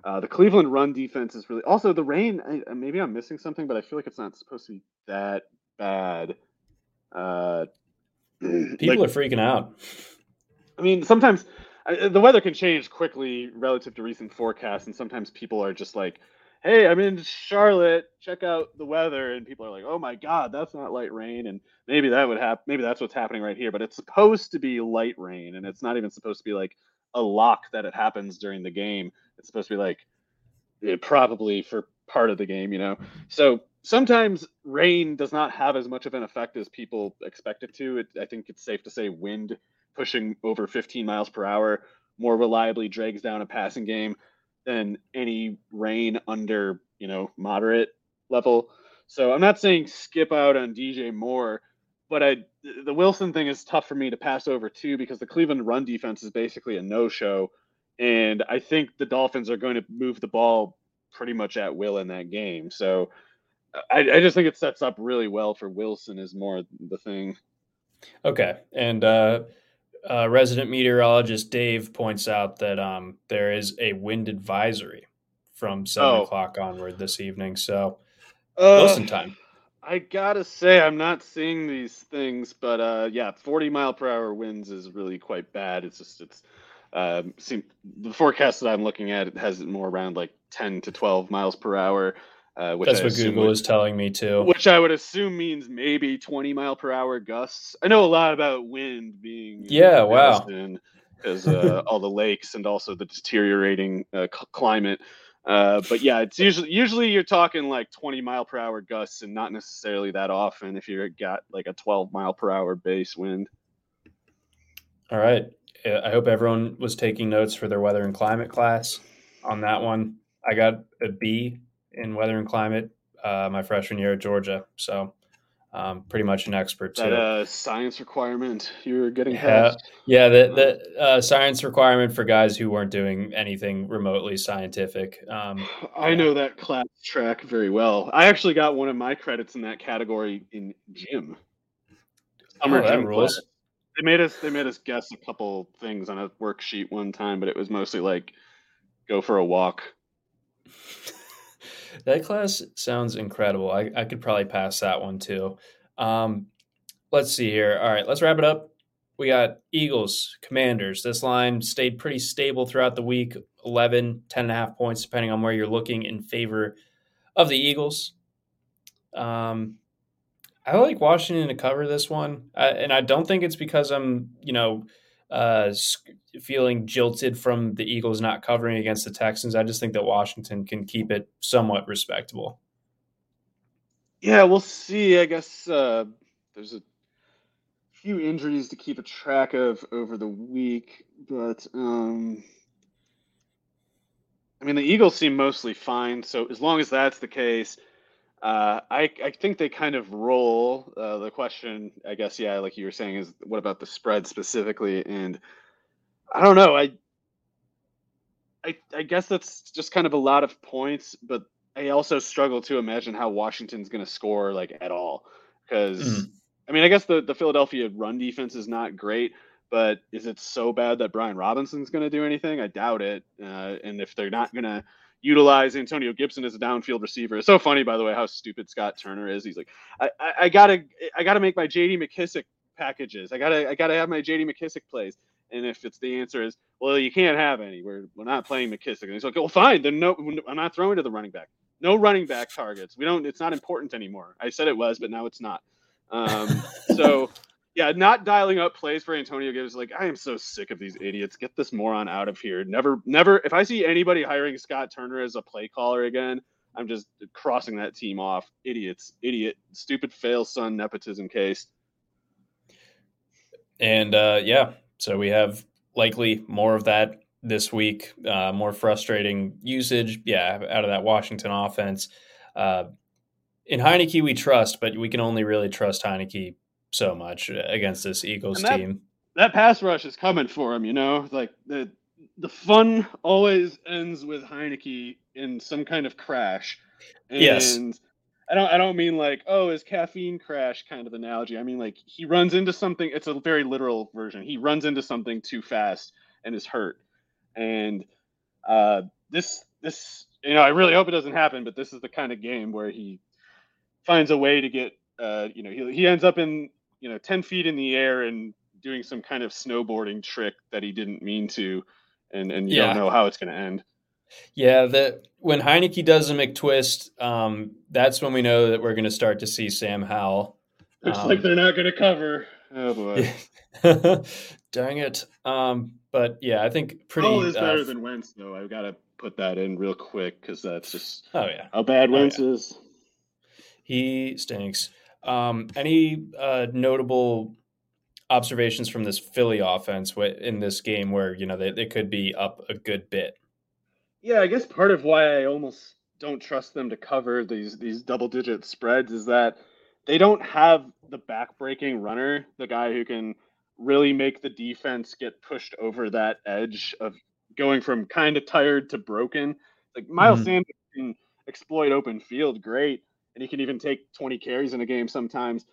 uh, the Cleveland run defense is really also the rain. I, maybe I'm missing something, but I feel like it's not supposed to be that bad. Uh, *clears throat* People like, are freaking out. I mean, sometimes uh, the weather can change quickly relative to recent forecasts, and sometimes people are just like, hey, I'm in Charlotte. Check out the weather, and people are like, oh my god, that's not light rain, and maybe that would happen. Maybe that's what's happening right here, but it's supposed to be light rain, and it's not even supposed to be like a lock that it happens during the game. It's supposed to be like it, probably for part of the game, you know. So sometimes rain does not have as much of an effect as people expect it to. It, I think it's safe to say wind pushing over 15 miles per hour more reliably drags down a passing game than any rain under you know moderate level. So I'm not saying skip out on DJ Moore, but I the Wilson thing is tough for me to pass over too because the Cleveland run defense is basically a no-show, and I think the Dolphins are going to move the ball pretty much at will in that game. So I, I just think it sets up really well for Wilson is more the thing. Okay, and uh, uh, resident meteorologist Dave points out that um, there is a wind advisory from seven oh. o'clock onward this evening. So, uh, listen time. I gotta say, I'm not seeing these things, but uh, yeah, 40 mile per hour winds is really quite bad. It's just it's um, seem, the forecast that I'm looking at it has it more around like 10 to 12 miles per hour. Uh, That's I what Google would, is telling me too. Which I would assume means maybe 20 mile per hour gusts. I know a lot about wind being yeah, wow, because uh, *laughs* all the lakes and also the deteriorating uh, climate. Uh, but yeah, it's usually usually you're talking like 20 mile per hour gusts, and not necessarily that often if you got like a 12 mile per hour base wind. All right, I hope everyone was taking notes for their weather and climate class on that one. I got a B in weather and climate uh, my freshman year at Georgia. So um, pretty much an expert too. That uh, science requirement you're getting past. Yeah, the the uh, science requirement for guys who weren't doing anything remotely scientific. Um, I know that class track very well. I actually got one of my credits in that category in gym. Summer oh, gym rules. Class. they made us they made us guess a couple things on a worksheet one time, but it was mostly like go for a walk. That class sounds incredible. I, I could probably pass that one too. Um, let's see here. All right, let's wrap it up. We got Eagles, Commanders. This line stayed pretty stable throughout the week 11, 10 and a half points, depending on where you're looking in favor of the Eagles. Um, I like Washington to cover this one, I, and I don't think it's because I'm, you know, uh, feeling jilted from the Eagles not covering against the Texans. I just think that Washington can keep it somewhat respectable. Yeah, we'll see. I guess uh, there's a few injuries to keep a track of over the week, but um, I mean the Eagles seem mostly fine. So as long as that's the case, uh, I I think they kind of roll. Uh, the question, I guess, yeah, like you were saying, is what about the spread specifically? And I don't know. I I I guess that's just kind of a lot of points, but I also struggle to imagine how Washington's going to score like at all because. Mm. I mean, I guess the, the Philadelphia run defense is not great, but is it so bad that Brian Robinson's going to do anything? I doubt it. Uh, and if they're not going to utilize Antonio Gibson as a downfield receiver. It's so funny, by the way, how stupid Scott Turner is. He's like, I, I, I gotta, I gotta make my J.D. McKissick packages. I gotta, I gotta have my J.D. McKissick plays. And if it's the answer is, well, you can't have any. We're, we're not playing McKissick. And he's like, well, fine. Then no, I'm not throwing to the running back. No running back targets. We don't. It's not important anymore. I said it was, but now it's not. Um, so *laughs* yeah, not dialing up plays for Antonio Gibbs. Like, I am so sick of these idiots. Get this moron out of here. Never, never. If I see anybody hiring Scott Turner as a play caller again, I'm just crossing that team off. Idiots, idiot, stupid fail son nepotism case. And uh, yeah, so we have likely more of that this week. Uh, more frustrating usage, yeah, out of that Washington offense. Uh, in Heinicke, we trust, but we can only really trust Heinicke so much against this Eagles that, team. That pass rush is coming for him, you know. Like the the fun always ends with Heinicke in some kind of crash. And yes. I don't I don't mean like, oh, his caffeine crash kind of analogy. I mean like he runs into something, it's a very literal version. He runs into something too fast and is hurt. And uh this this you know, I really hope it doesn't happen, but this is the kind of game where he finds a way to get uh, you know, he, he ends up in you know 10 feet in the air and doing some kind of snowboarding trick that he didn't mean to and and you yeah. don't know how it's going to end. Yeah that when Heinicke does a mctwist um, that's when we know that we're going to start to see sam howell. Looks um, like they're not going to cover. Oh boy. *laughs* Dang it. Um, but yeah i think pretty Howell is better uh, than wentz though. I've got to put that in real quick because that's just oh yeah. how bad oh, wentz yeah. is. He stinks um, any uh, notable observations from this Philly offense in this game where you know they, they could be up a good bit? Yeah, I guess part of why I almost don't trust them to cover these these double digit spreads is that they don't have the backbreaking runner, the guy who can really make the defense get pushed over that edge of going from kind of tired to broken. Like Miles mm-hmm. Sanders can exploit open field great, and he can even take 20 carries in a game sometimes.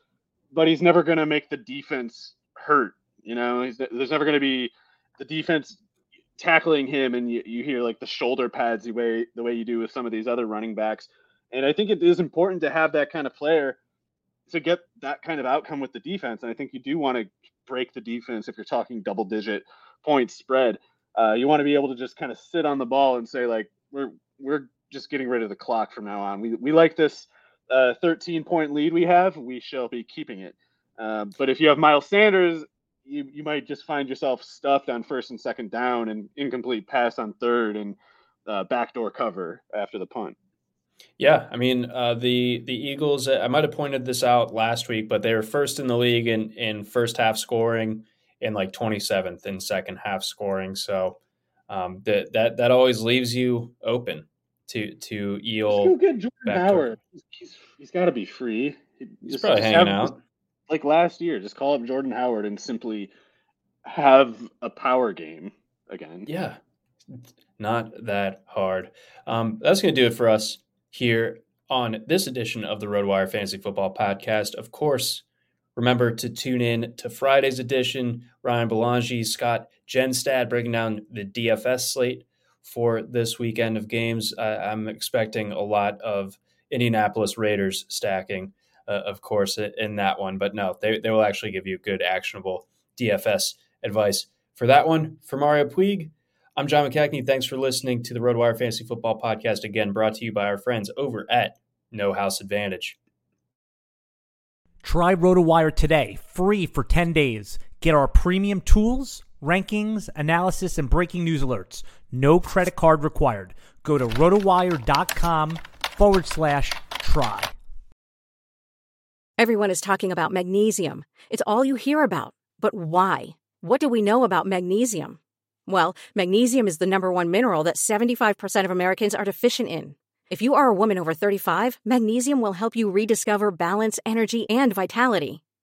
But he's never going to make the defense hurt. You know, he's, there's never going to be the defense tackling him, and you, you hear like the shoulder pads the way the way you do with some of these other running backs. And I think it is important to have that kind of player to get that kind of outcome with the defense. And I think you do want to break the defense if you're talking double digit point spread. Uh, you want to be able to just kind of sit on the ball and say like we're we're just getting rid of the clock from now on. We we like this uh, 13 point lead we have, we shall be keeping it. Uh, but if you have Miles Sanders, you, you might just find yourself stuffed on first and second down and incomplete pass on third and uh, backdoor cover after the punt. Yeah, I mean uh, the the Eagles. I might have pointed this out last week, but they were first in the league in in first half scoring and like 27th in second half scoring. So um, that that that always leaves you open to to eel. Go get Jordan Howard. He's, he's, got to be free. He's just, probably hanging out. Like last year, just call up Jordan Howard and simply have a power game again. Yeah, not that hard. Um, that's going to do it for us here on this edition of the RotoWire Fantasy Football Podcast. Of course, Remember to tune in to Friday's edition. Ryan Belangi, Scott Genstad breaking down the DFS slate for this weekend of games. I'm expecting a lot of Indianapolis Raiders stacking, uh, of course, in that one. But no, they, they will actually give you good, actionable DFS advice for that one. For Mario Puig, I'm John McKechnie. Thanks for listening to the RotoWire Fantasy Football Podcast, again brought to you by our friends over at No House Advantage. Try RotoWire today, free for 10 days. Get our premium tools, rankings, analysis, and breaking news alerts. No credit card required. Go to rotowire.com forward slash try. Everyone is talking about magnesium. It's all you hear about. But why? What do we know about magnesium? Well, magnesium is the number one mineral that 75% of Americans are deficient in. If you are a woman over 35, magnesium will help you rediscover balance, energy, and vitality.